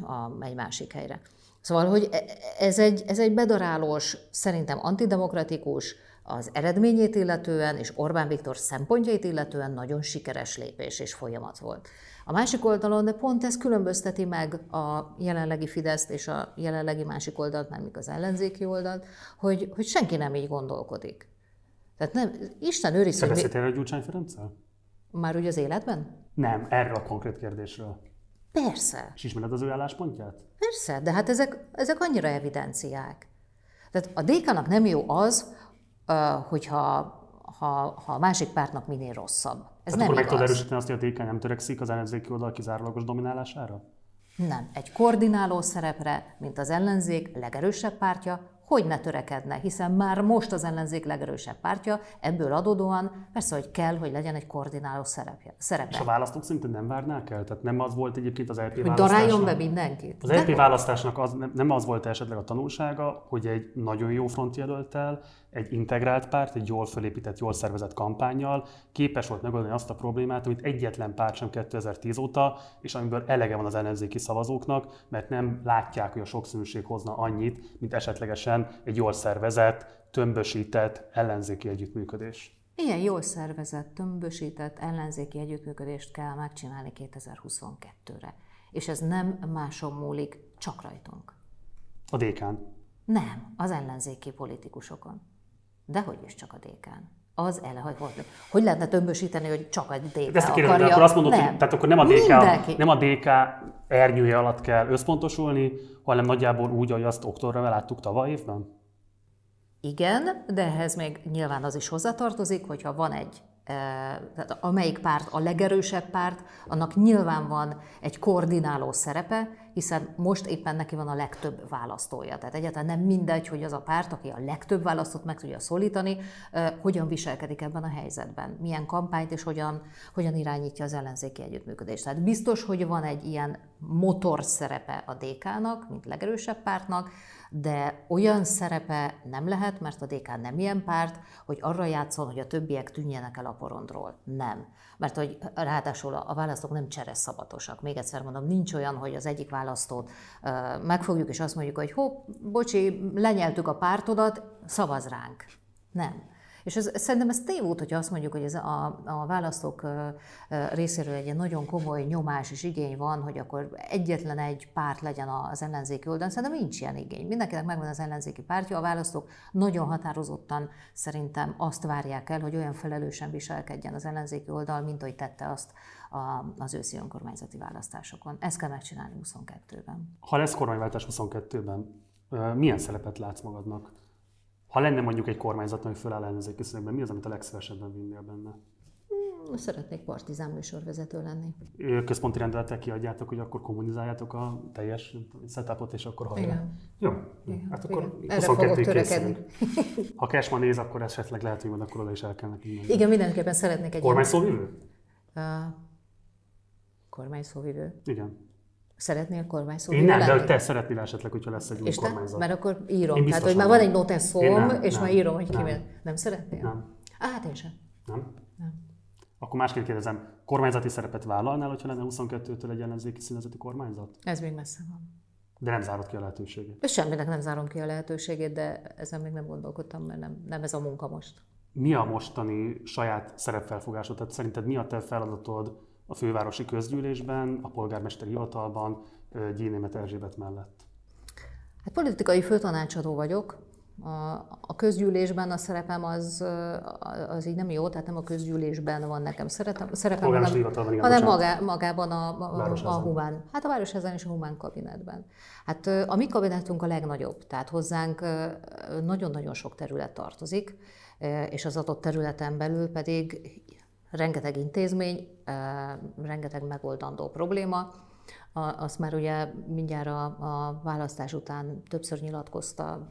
a, egy másik helyre. Szóval, hogy e- ez egy, ez egy bedarálós, szerintem antidemokratikus, az eredményét illetően és Orbán Viktor szempontjait illetően nagyon sikeres lépés és folyamat volt. A másik oldalon de pont ez különbözteti meg a jelenlegi Fideszt és a jelenlegi másik oldalt, mármint az ellenzéki oldalt, hogy, hogy senki nem így gondolkodik. Tehát nem, Isten őrizze... Te beszéltél a Gyurcsány Ferenccel? Már úgy az életben? Nem, erről a konkrét kérdésről. Persze. És ismered az ő álláspontját? Persze, de hát ezek, ezek annyira evidenciák. Tehát a DK-nak nem jó az, hogyha ha, ha a másik pártnak minél rosszabb. Ez Tehát nem akkor meg igaz. tudod erősíteni azt, hogy a DK nem törekszik az ellenzéki oldal kizárólagos dominálására? Nem. Egy koordináló szerepre, mint az ellenzék legerősebb pártja, hogy ne törekedne, hiszen már most az ellenzék legerősebb pártja, ebből adódóan persze, hogy kell, hogy legyen egy koordináló szerepje, És szerepe. a választók szintén nem várnák el? Tehát nem az volt egyébként az LP daráljon választásnak? be mindenkit. Az LP választásnak az, nem- az volt esetleg a tanulsága, hogy egy nagyon jó front jelölt el, egy integrált párt, egy jól fölépített, jól szervezett kampányjal képes volt megoldani azt a problémát, amit egyetlen párt sem 2010 óta, és amiből elege van az ellenzéki szavazóknak, mert nem látják, hogy a sokszínűség hozna annyit, mint esetlegesen egy jól szervezett, tömbösített ellenzéki együttműködés. Ilyen jól szervezett, tömbösített ellenzéki együttműködést kell megcsinálni 2022-re. És ez nem máson múlik, csak rajtunk. A DK-n. Nem, az ellenzéki politikusokon. Dehogy is csak a DK-n. Az ele, hogy lehetne tömbösíteni, hogy csak a DK ezt kérdezem, akarja. de akkor azt mondod, nem. hogy tehát akkor nem a, DK, Mindenki. nem a DK ernyője alatt kell összpontosulni, hanem nagyjából úgy, ahogy azt októberben láttuk tavaly évben? Igen, de ehhez még nyilván az is hozzátartozik, hogyha van egy, tehát amelyik párt a legerősebb párt, annak nyilván van egy koordináló szerepe, hiszen most éppen neki van a legtöbb választója. Tehát egyáltalán nem mindegy, hogy az a párt, aki a legtöbb választót meg tudja szólítani, hogyan viselkedik ebben a helyzetben, milyen kampányt és hogyan, hogyan irányítja az ellenzéki együttműködést. Tehát biztos, hogy van egy ilyen motor szerepe a DK-nak, mint legerősebb pártnak, de olyan szerepe nem lehet, mert a DK nem ilyen párt, hogy arra játszol, hogy a többiek tűnjenek el a porondról. Nem. Mert hogy ráadásul a választók nem csereszabatosak. Még egyszer mondom, nincs olyan, hogy az egyik választót megfogjuk, és azt mondjuk, hogy hopp, bocsi, lenyeltük a pártodat, szavaz ránk. Nem. És ez, szerintem ez tévút, hogyha azt mondjuk, hogy ez a, a választók részéről egy nagyon komoly nyomás és igény van, hogy akkor egyetlen egy párt legyen az ellenzéki oldalon. Szerintem nincs ilyen igény. Mindenkinek megvan az ellenzéki pártja, a választók nagyon határozottan szerintem azt várják el, hogy olyan felelősen viselkedjen az ellenzéki oldal, mint ahogy tette azt a, az őszi önkormányzati választásokon. Ezt kell megcsinálni 22-ben. Ha lesz kormányváltás 22-ben, ö, milyen szerepet látsz magadnak? Ha lenne mondjuk egy kormányzat, ami föláll ellenzéki színekben, mi az, amit a legszívesebben vinnél benne? Szeretnék partizán műsorvezető lenni. Központi rendelettel kiadjátok, hogy akkor kommunizáljátok a teljes setupot, és akkor hajrá. Igen. Jó, hát akkor Igen. Erre fogok 22-ig törekedni. készülünk. Ha Cashman néz, akkor esetleg lehet, hogy akkor oda is el kell neki menni. Igen, mindenképpen szeretnék egy Kormány szóvivő? uh, kormányszóvivő. Igen. Szeretnél kormányszóvivő Én nem, de lenni? hogy te szeretnél esetleg, hogyha lesz egy új És te? kormányzat. Mert akkor írom. Én Tehát, hogy már van egy noteszom, és nem, már írom, hogy ki nem. nem. szeretnél? Nem. Á, hát én sem. Nem? Nem. Akkor másként kérdezem, kormányzati szerepet vállalnál, hogyha lenne 22-től egy ellenzéki színezeti kormányzat? Ez még messze van. De nem zárod ki a lehetőséget. És semminek nem zárom ki a lehetőségét, de ezen még nem gondolkodtam, mert nem, nem ez a munka most. Mi a mostani saját szerepfelfogásod? Tehát szerinted mi a te feladatod a fővárosi közgyűlésben, a polgármesteri hivatalban, Gyénémet Erzsébet mellett? Hát politikai főtanácsadó vagyok. A, közgyűlésben a szerepem az, az így nem jó, tehát nem a közgyűlésben van nekem szerepem, szerepem hanem, hivatalban, igen, hanem magá, magában a, a, a humán, hát a Városházán és a humán kabinetben. Hát a mi kabinetunk a legnagyobb, tehát hozzánk nagyon-nagyon sok terület tartozik, és az adott területen belül pedig rengeteg intézmény, rengeteg megoldandó probléma, azt már ugye mindjárt a, a választás után többször nyilatkozta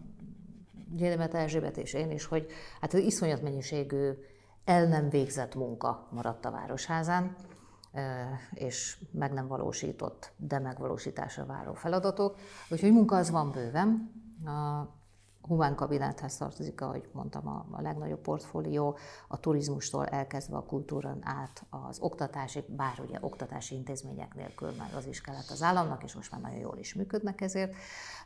Gyénemet Erzsébet és én is, hogy hát az iszonyat mennyiségű el nem végzett munka maradt a Városházán, és meg nem valósított, de megvalósításra váró feladatok. Úgyhogy munka az van bőven. Humán kabinethez tartozik, ahogy mondtam, a, a legnagyobb portfólió, a turizmustól elkezdve a kultúrán át az oktatásig, bár ugye oktatási intézmények nélkül már az is kellett az államnak, és most már nagyon jól is működnek ezért.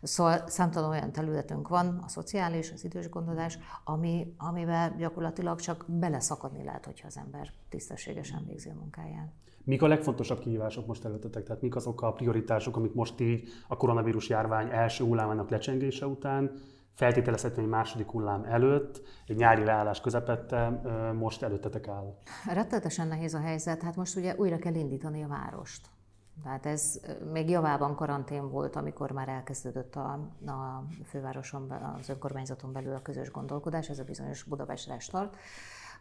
Szóval számtalan olyan területünk van, a szociális, az idős gondozás, ami, amivel gyakorlatilag csak beleszakadni lehet, hogyha az ember tisztességesen végzi a munkáját. Mik a legfontosabb kihívások most előttetek? Tehát mik azok a prioritások, amik most így a koronavírus járvány első hullámának lecsengése után, feltételezhetően egy második hullám előtt, egy nyári leállás közepette most előttetek áll? Rettetesen nehéz a helyzet. Hát most ugye újra kell indítani a várost. Tehát ez még javában karantén volt, amikor már elkezdődött a, a fővároson, az önkormányzaton belül a közös gondolkodás, ez a bizonyos Budapest Restart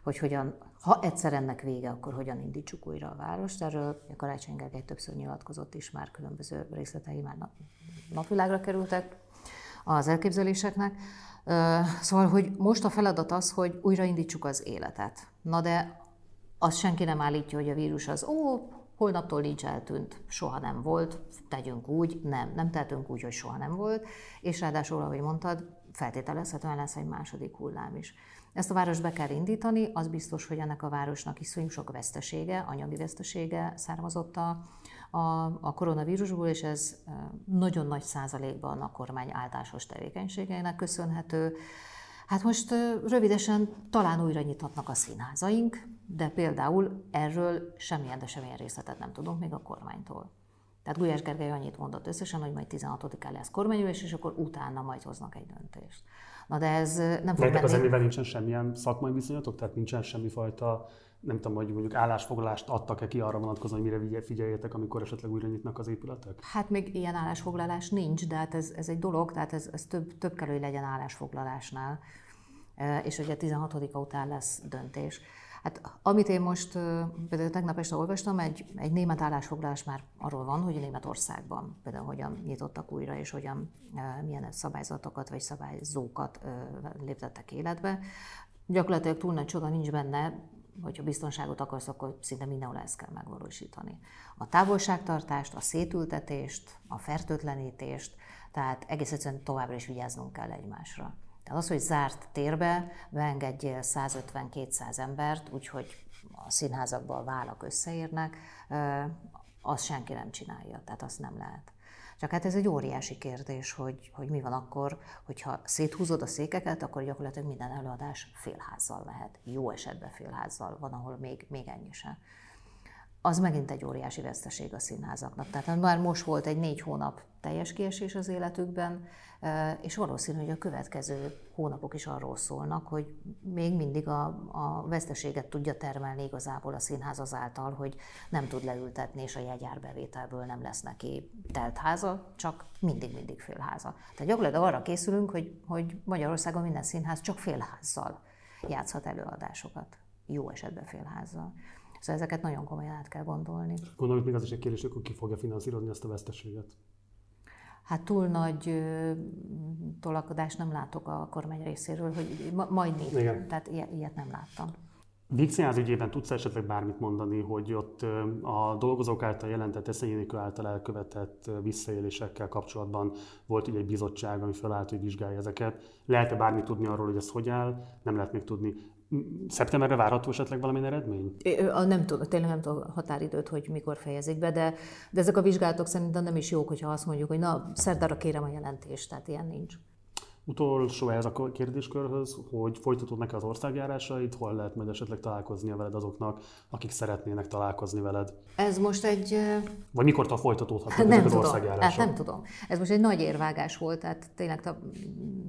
hogy hogyan, ha egyszer ennek vége, akkor hogyan indítsuk újra a várost. Erről a Karácsony Gergely többször nyilatkozott is, már különböző részletei már napvilágra kerültek az elképzeléseknek. Szóval, hogy most a feladat az, hogy újraindítsuk az életet. Na de azt senki nem állítja, hogy a vírus az, ó, holnaptól nincs eltűnt, soha nem volt, tegyünk úgy, nem, nem tehetünk úgy, hogy soha nem volt, és ráadásul, ahogy mondtad, feltételezhetően lesz egy második hullám is. Ezt a várost be kell indítani, az biztos, hogy ennek a városnak iszonyú sok vesztesége, anyagi vesztesége származott a, a, a koronavírusból, és ez nagyon nagy százalékban a kormány áldásos tevékenységeinek köszönhető. Hát most rövidesen talán újra nyithatnak a színházaink, de például erről semmilyen, de semmilyen részletet nem tudunk még a kormánytól. Tehát Gulyás Gergely annyit mondott összesen, hogy majd 16-án lesz kormányülés, és akkor utána majd hoznak egy döntést. Na de ez nem fog menni. az emivel nincsen semmilyen szakmai viszonyatok? Tehát nincsen semmifajta nem tudom, hogy mondjuk állásfoglalást adtak-e ki arra vonatkozóan, hogy mire figyeljetek, amikor esetleg újra nyitnak az épületek? Hát még ilyen állásfoglalás nincs, de hát ez, ez egy dolog, tehát ez, ez több, több kell, hogy legyen állásfoglalásnál, e, és ugye 16 után lesz döntés. Hát amit én most, például tegnap este olvastam, egy, egy német állásfoglalás már arról van, hogy Németországban például hogyan nyitottak újra, és hogyan, milyen szabályzatokat vagy szabályzókat léptettek életbe. Gyakorlatilag túl nagy csoda nincs benne, hogyha biztonságot akarsz, akkor szinte mindenhol ezt kell megvalósítani. A távolságtartást, a szétültetést, a fertőtlenítést, tehát egész egyszerűen továbbra is vigyáznunk kell egymásra. Tehát az, hogy zárt térbe beengedjél 150-200 embert, úgyhogy a színházakban a vállak összeérnek, azt senki nem csinálja, tehát azt nem lehet. Csak hát ez egy óriási kérdés, hogy, hogy mi van akkor, hogyha széthúzod a székeket, akkor gyakorlatilag minden előadás félházzal lehet. Jó esetben félházzal, van, ahol még, még ennyi sem az megint egy óriási veszteség a színházaknak. Tehát már most volt egy négy hónap teljes kiesés az életükben, és valószínű, hogy a következő hónapok is arról szólnak, hogy még mindig a, a veszteséget tudja termelni igazából a színház azáltal, hogy nem tud leültetni, és a jegyárbevételből nem lesz neki teltháza, csak mindig-mindig félháza. Tehát gyakorlatilag arra készülünk, hogy, hogy Magyarországon minden színház csak félházzal játszhat előadásokat, jó esetben félházzal. Szóval ezeket nagyon komolyan át kell gondolni. Gondolom, még az is egy kérdés, hogy ki fogja finanszírozni ezt a veszteséget. Hát túl nagy tolakodást nem látok a kormány részéről, hogy majd négy. Igen. Tehát ilyet, ilyet nem láttam. Vígszínház ügyében tudsz esetleg bármit mondani, hogy ott a dolgozók által jelentett eszényénikő által elkövetett visszaélésekkel kapcsolatban volt ugye egy bizottság, ami felállt, hogy vizsgálja ezeket. Lehet-e bármit tudni arról, hogy ez hogy áll? Nem lehet még tudni. Szeptemberre várható esetleg valamilyen eredmény? Nem tudom, tényleg nem tudom határidőt, hogy mikor fejezik be, de, de ezek a vizsgálatok szerintem nem is jók, hogyha azt mondjuk, hogy na, szerdára kérem a jelentést, tehát ilyen nincs. Utolsó ez a kérdéskörhöz, hogy folytatódnak az országjárásait, hol lehet majd esetleg találkozni veled azoknak, akik szeretnének találkozni veled? Ez most egy... Vagy mikor folytatódhatnak nem ezek tudom, az országjárások? Hát nem tudom. Ez most egy nagy érvágás volt, tehát tényleg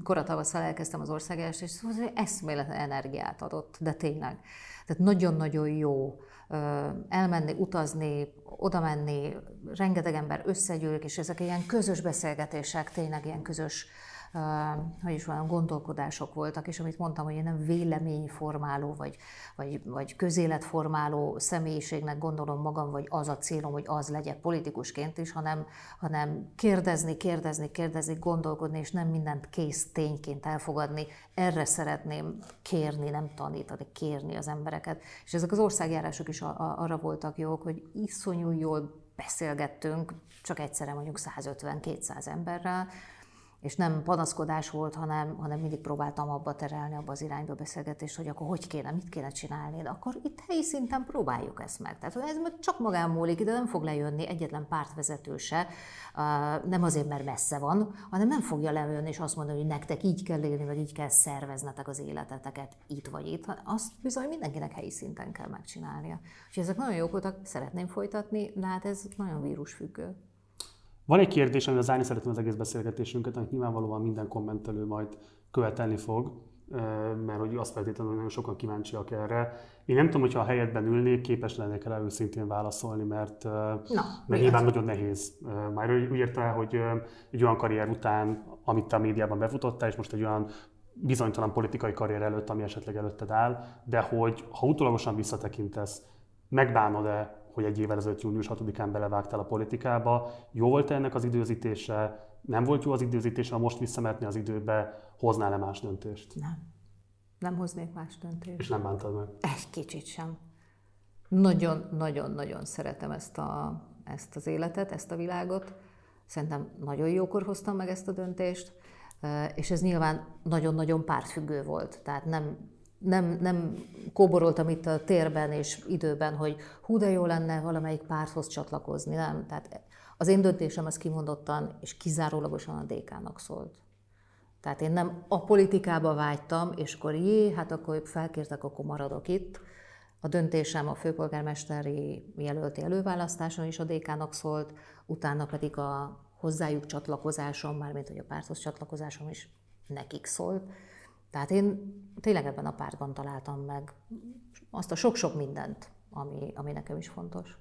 koratavasszal elkezdtem az országjárást, és szóval eszméletlen energiát adott, de tényleg. Tehát nagyon-nagyon jó elmenni, utazni, oda menni, rengeteg ember összegyűlik, és ezek ilyen közös beszélgetések, tényleg ilyen közös hogy is van, gondolkodások voltak, és amit mondtam, hogy én nem véleményformáló, vagy, vagy, vagy közéletformáló személyiségnek gondolom magam, vagy az a célom, hogy az legyek politikusként is, hanem, hanem kérdezni, kérdezni, kérdezni, gondolkodni, és nem mindent kész tényként elfogadni. Erre szeretném kérni, nem tanítani, kérni az embereket. És ezek az országjárások is arra voltak jók, hogy iszonyú jól beszélgettünk, csak egyszerre mondjuk 150-200 emberrel, és nem panaszkodás volt, hanem, hanem mindig próbáltam abba terelni, abba az irányba beszélgetést, hogy akkor hogy kéne, mit kéne csinálni. De akkor itt helyi szinten próbáljuk ezt meg. Tehát ez meg csak magán múlik, ide nem fog lejönni egyetlen pártvezető se, nem azért, mert messze van, hanem nem fogja lejönni és azt mondani, hogy nektek így kell élni, vagy így kell szerveznetek az életeteket itt vagy itt. Azt bizony mindenkinek helyi szinten kell megcsinálnia. És ezek nagyon jók voltak, szeretném folytatni, de hát ez nagyon vírusfüggő. Van egy kérdés, amivel zárni szeretném az egész beszélgetésünket, amit nyilvánvalóan minden kommentelő majd követelni fog, mert hogy azt feltétlenül, hogy nagyon sokan kíváncsiak erre. Én nem tudom, hogyha a helyetben ülnék, képes lennék rá őszintén válaszolni, mert, Na, mert nyilván nagyon nehéz. Már úgy érte, hogy egy olyan karrier után, amit te a médiában befutottál, és most egy olyan bizonytalan politikai karrier előtt, ami esetleg előtted áll, de hogy ha utólagosan visszatekintesz, megbánod-e hogy egy évvel ezelőtt június 6-án belevágtál a politikába. Jó volt -e ennek az időzítése? Nem volt jó az időzítése, ha most visszamehetni az időbe, hoznál-e más döntést? Nem. Nem hoznék más döntést. És nem bántad meg? Egy kicsit sem. Nagyon-nagyon-nagyon szeretem ezt, a, ezt az életet, ezt a világot. Szerintem nagyon jókor hoztam meg ezt a döntést, és ez nyilván nagyon-nagyon pártfüggő volt. Tehát nem nem, nem kóboroltam itt a térben és időben, hogy hú, de jó lenne valamelyik párthoz csatlakozni, nem. Tehát az én döntésem az kimondottan és kizárólagosan a DK-nak szólt. Tehát én nem a politikába vágytam, és akkor jé, hát akkor felkértek, akkor maradok itt. A döntésem a főpolgármesteri jelölti előválasztáson is a DK-nak szólt, utána pedig a hozzájuk csatlakozásom, mármint hogy a párthoz csatlakozásom is nekik szólt. Tehát én tényleg ebben a pártban találtam meg azt a sok-sok mindent, ami, ami nekem is fontos.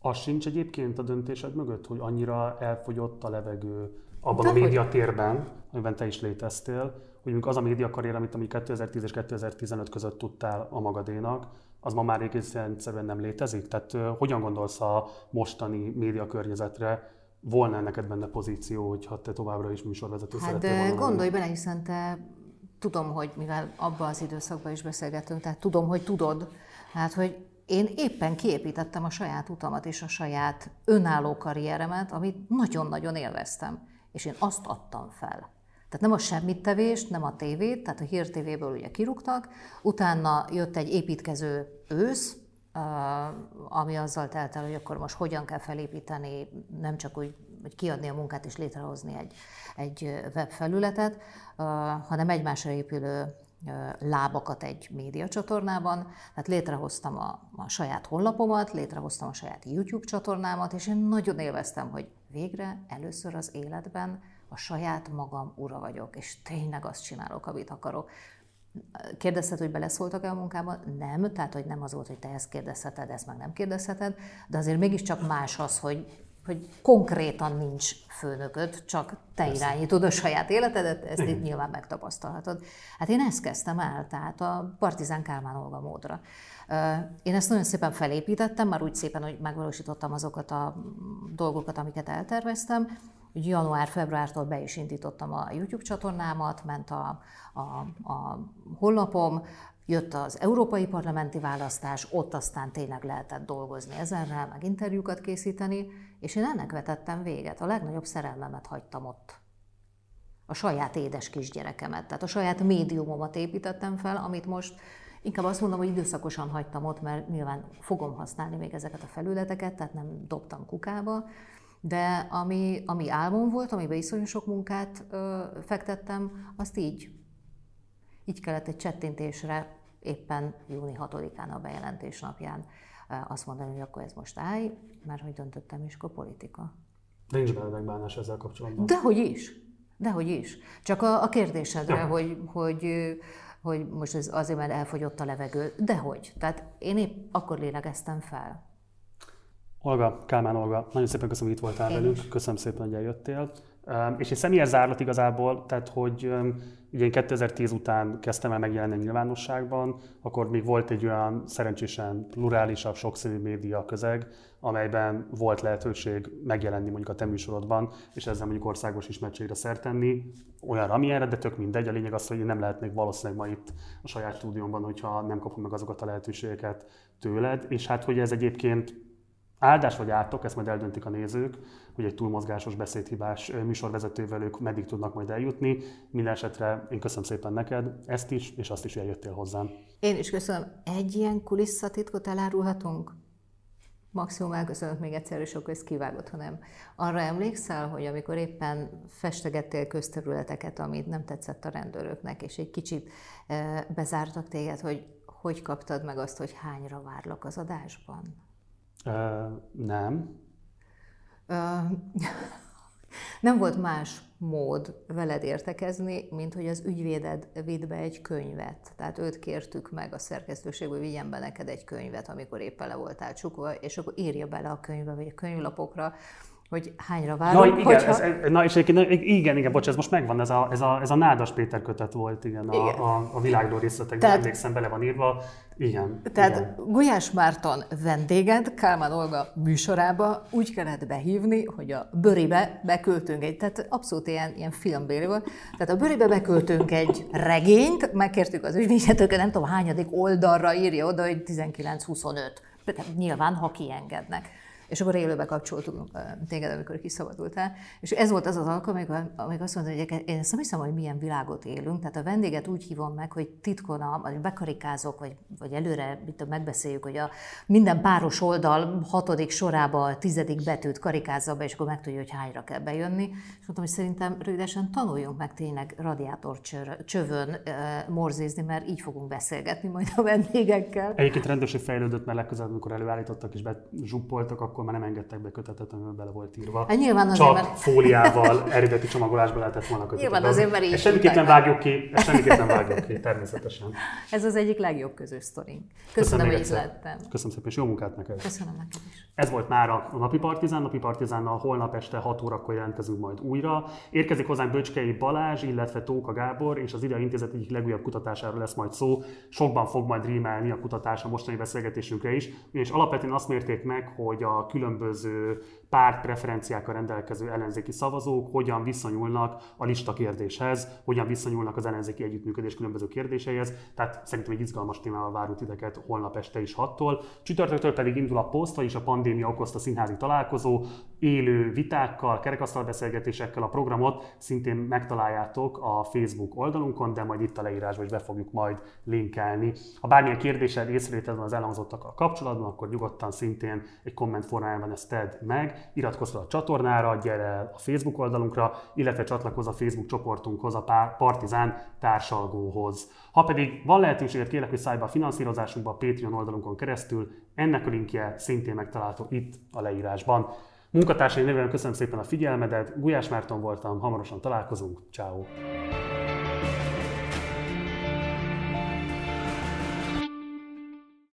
Az sincs egyébként a döntésed mögött, hogy annyira elfogyott a levegő abban De a médiatérben, amiben te is léteztél, hogy az a médiakarrier, amit ami 2010 és 2015 között tudtál a magadénak, az ma már egyszerűen nem létezik? Tehát hogyan gondolsz a mostani médiakörnyezetre? Volna neked benne pozíció, hogyha te továbbra is műsorvezető hát szeretnél volna? gondolj bele, hiszen te tudom, hogy mivel abban az időszakban is beszélgetünk, tehát tudom, hogy tudod, hát hogy én éppen kiépítettem a saját utamat és a saját önálló karrieremet, amit nagyon-nagyon élveztem. És én azt adtam fel. Tehát nem a semmit tevést, nem a tévét, tehát a Hír TV-ből ugye kirúgtak, utána jött egy építkező ősz, ami azzal telt el, hogy akkor most hogyan kell felépíteni, nem csak úgy, hogy kiadni a munkát és létrehozni egy, egy webfelületet, hanem egymásra épülő lábakat egy médiacsatornában. Tehát létrehoztam a, a saját honlapomat, létrehoztam a saját YouTube csatornámat, és én nagyon élveztem, hogy végre először az életben a saját magam ura vagyok, és tényleg azt csinálok, amit akarok. Kérdezted, hogy beleszóltak-e a munkában? Nem, tehát hogy nem az volt, hogy te ezt kérdezheted, ezt meg nem kérdezheted, de azért mégiscsak más az, hogy hogy konkrétan nincs főnököd, csak te Persze. irányítod a saját életedet, ezt itt nyilván megtapasztalhatod. Hát én ezt kezdtem el, tehát a Partizán Kálmán Olga módra. Én ezt nagyon szépen felépítettem, már úgy szépen, hogy megvalósítottam azokat a dolgokat, amiket elterveztem. Január-februártól be is indítottam a YouTube csatornámat, ment a, a, a honlapom, Jött az európai parlamenti választás, ott aztán tényleg lehetett dolgozni ezerrel, meg interjúkat készíteni, és én ennek vetettem véget. A legnagyobb szerelmemet hagytam ott. A saját édes kisgyerekemet, tehát a saját médiumomat építettem fel, amit most inkább azt mondom, hogy időszakosan hagytam ott, mert nyilván fogom használni még ezeket a felületeket, tehát nem dobtam kukába, de ami, ami álmom volt, amiben iszonyú sok munkát ö, fektettem, azt így, így kellett egy csettintésre éppen júni 6-án a bejelentés napján azt mondani, hogy akkor ez most állj, mert hogy döntöttem is, akkor politika. De nincs benne megbánás ezzel kapcsolatban. Dehogy is. Dehogy is. Csak a, a kérdésedre, ja. hogy, hogy, hogy most ez azért, mert elfogyott a levegő. Dehogy. Tehát én épp akkor lélegeztem fel. Olga, Kálmán Olga, nagyon szépen köszönöm, hogy itt voltál én velünk. Is. Köszönöm szépen, hogy eljöttél. És egy személyes zárlat igazából, tehát hogy ugye én 2010 után kezdtem el megjelenni a nyilvánosságban, akkor még volt egy olyan szerencsésen plurálisabb, sokszínű média közeg, amelyben volt lehetőség megjelenni mondjuk a te műsorodban, és ezzel mondjuk országos ismertségre szert tenni, olyanra, amilyenre, de tök mindegy. A lényeg az, hogy én nem lehetnék valószínűleg ma itt a saját stúdiómban, hogyha nem kapom meg azokat a lehetőségeket tőled, és hát hogy ez egyébként áldás vagy átok, ezt majd eldöntik a nézők, hogy egy túlmozgásos beszédhibás műsorvezetővel ők meddig tudnak majd eljutni. Minden esetre én köszönöm szépen neked ezt is, és azt is, hogy eljöttél hozzám. Én is köszönöm. Egy ilyen kulisszatitkot elárulhatunk? Maximum elköszönök még egyszer, és akkor ezt kivágott, hanem arra emlékszel, hogy amikor éppen festegettél közterületeket, amit nem tetszett a rendőröknek, és egy kicsit bezártak téged, hogy hogy kaptad meg azt, hogy hányra várlak az adásban? Nem. Nem volt más mód veled értekezni, mint hogy az ügyvéded vidd be egy könyvet. Tehát őt kértük meg a szerkesztőség, hogy vigyen be neked egy könyvet, amikor éppen le voltál csukva, és akkor írja bele a könyvbe, vagy a könyvlapokra, hogy hányra várunk. Ja, igen, hogyha... ez, na és egyébként, igen, igen, bocs, ez most megvan, ez a, ez a, ez a Nádas Péter kötet volt, igen, igen. a, a, a világról részletekben, Tehát, emlékszem, bele van írva, igen. Tehát igen. Gulyás Márton vendéged Kálmán Olga műsorába úgy kellett behívni, hogy a Böribe beköltünk egy, tehát abszolút ilyen, ilyen filmbéli volt, tehát a Böribe beköltünk egy regényt, megkértük az ügyvédjetőket, nem tudom hányadik oldalra írja oda, hogy 19-25. Tehát nyilván, ha kiengednek és akkor élőbe kapcsoltuk téged, amikor kiszabadultál. És ez volt az az alkalom, amikor, amikor azt mondta, hogy én ezt nem hiszem, hogy milyen világot élünk. Tehát a vendéget úgy hívom meg, hogy titkon, vagy bekarikázok, vagy, vagy előre mit megbeszéljük, hogy a minden páros oldal hatodik sorába a tizedik betűt karikázza be, és akkor megtudja, hogy hányra kell bejönni. És mondtam, hogy szerintem rövidesen tanuljunk meg tényleg radiátor csövön morzézni, mert így fogunk beszélgetni majd a vendégekkel. Egyébként rendőrség fejlődött, mert legközelebb, amikor előállítottak és bezsuppoltak, akkor akkor már nem engedtek be kötetet, amiben bele volt írva. Hát nyilván azért, Csak mert... fóliával, eredeti csomagolásban lehetett volna kötetet. Nyilván azért, mert így semmiképp nem vágjuk ki, ezt nem vágjuk ki, természetesen. Ez az egyik legjobb közös sztorink. Köszönöm, Köszönöm hogy itt lettem. Köszönöm szépen, és jó munkát neked. Köszönöm neked is. Ez volt már a Napi Partizán. Napi Partizánnal holnap este 6 órakor jelentkezünk majd újra. Érkezik hozzánk Böcskei Balázs, illetve Tóka Gábor, és az Idea Intézet egyik legújabb kutatásáról lesz majd szó. Sokban fog majd rímelni a kutatás a mostani beszélgetésünkre is, és alapvetően azt mérték meg, hogy a különböző párt preferenciákkal rendelkező ellenzéki szavazók hogyan viszonyulnak a lista kérdéshez, hogyan viszonyulnak az ellenzéki együttműködés különböző kérdéseihez. Tehát szerintem egy izgalmas témával várunk titeket holnap este is 6-tól. Csütörtöktől pedig indul a poszt, vagyis a pandémia okozta színházi találkozó, élő vitákkal, kerekasztal a programot szintén megtaláljátok a Facebook oldalunkon, de majd itt a leírásban is be fogjuk majd linkelni. Ha bármilyen kérdésed, észrevételed van az elhangzottakkal kapcsolatban, akkor nyugodtan szintén egy komment formájában ezt tedd meg iratkozz fel a csatornára, gyere el a Facebook oldalunkra, illetve csatlakozz a Facebook csoportunkhoz, a Partizán társalgóhoz. Ha pedig van lehetőséget, kérlek, hogy szállj be a finanszírozásunkba a Patreon oldalunkon keresztül, ennek a linkje szintén megtalálható itt a leírásban. Munkatársai nevében köszönöm szépen a figyelmedet, Gulyás Márton voltam, hamarosan találkozunk, ciao.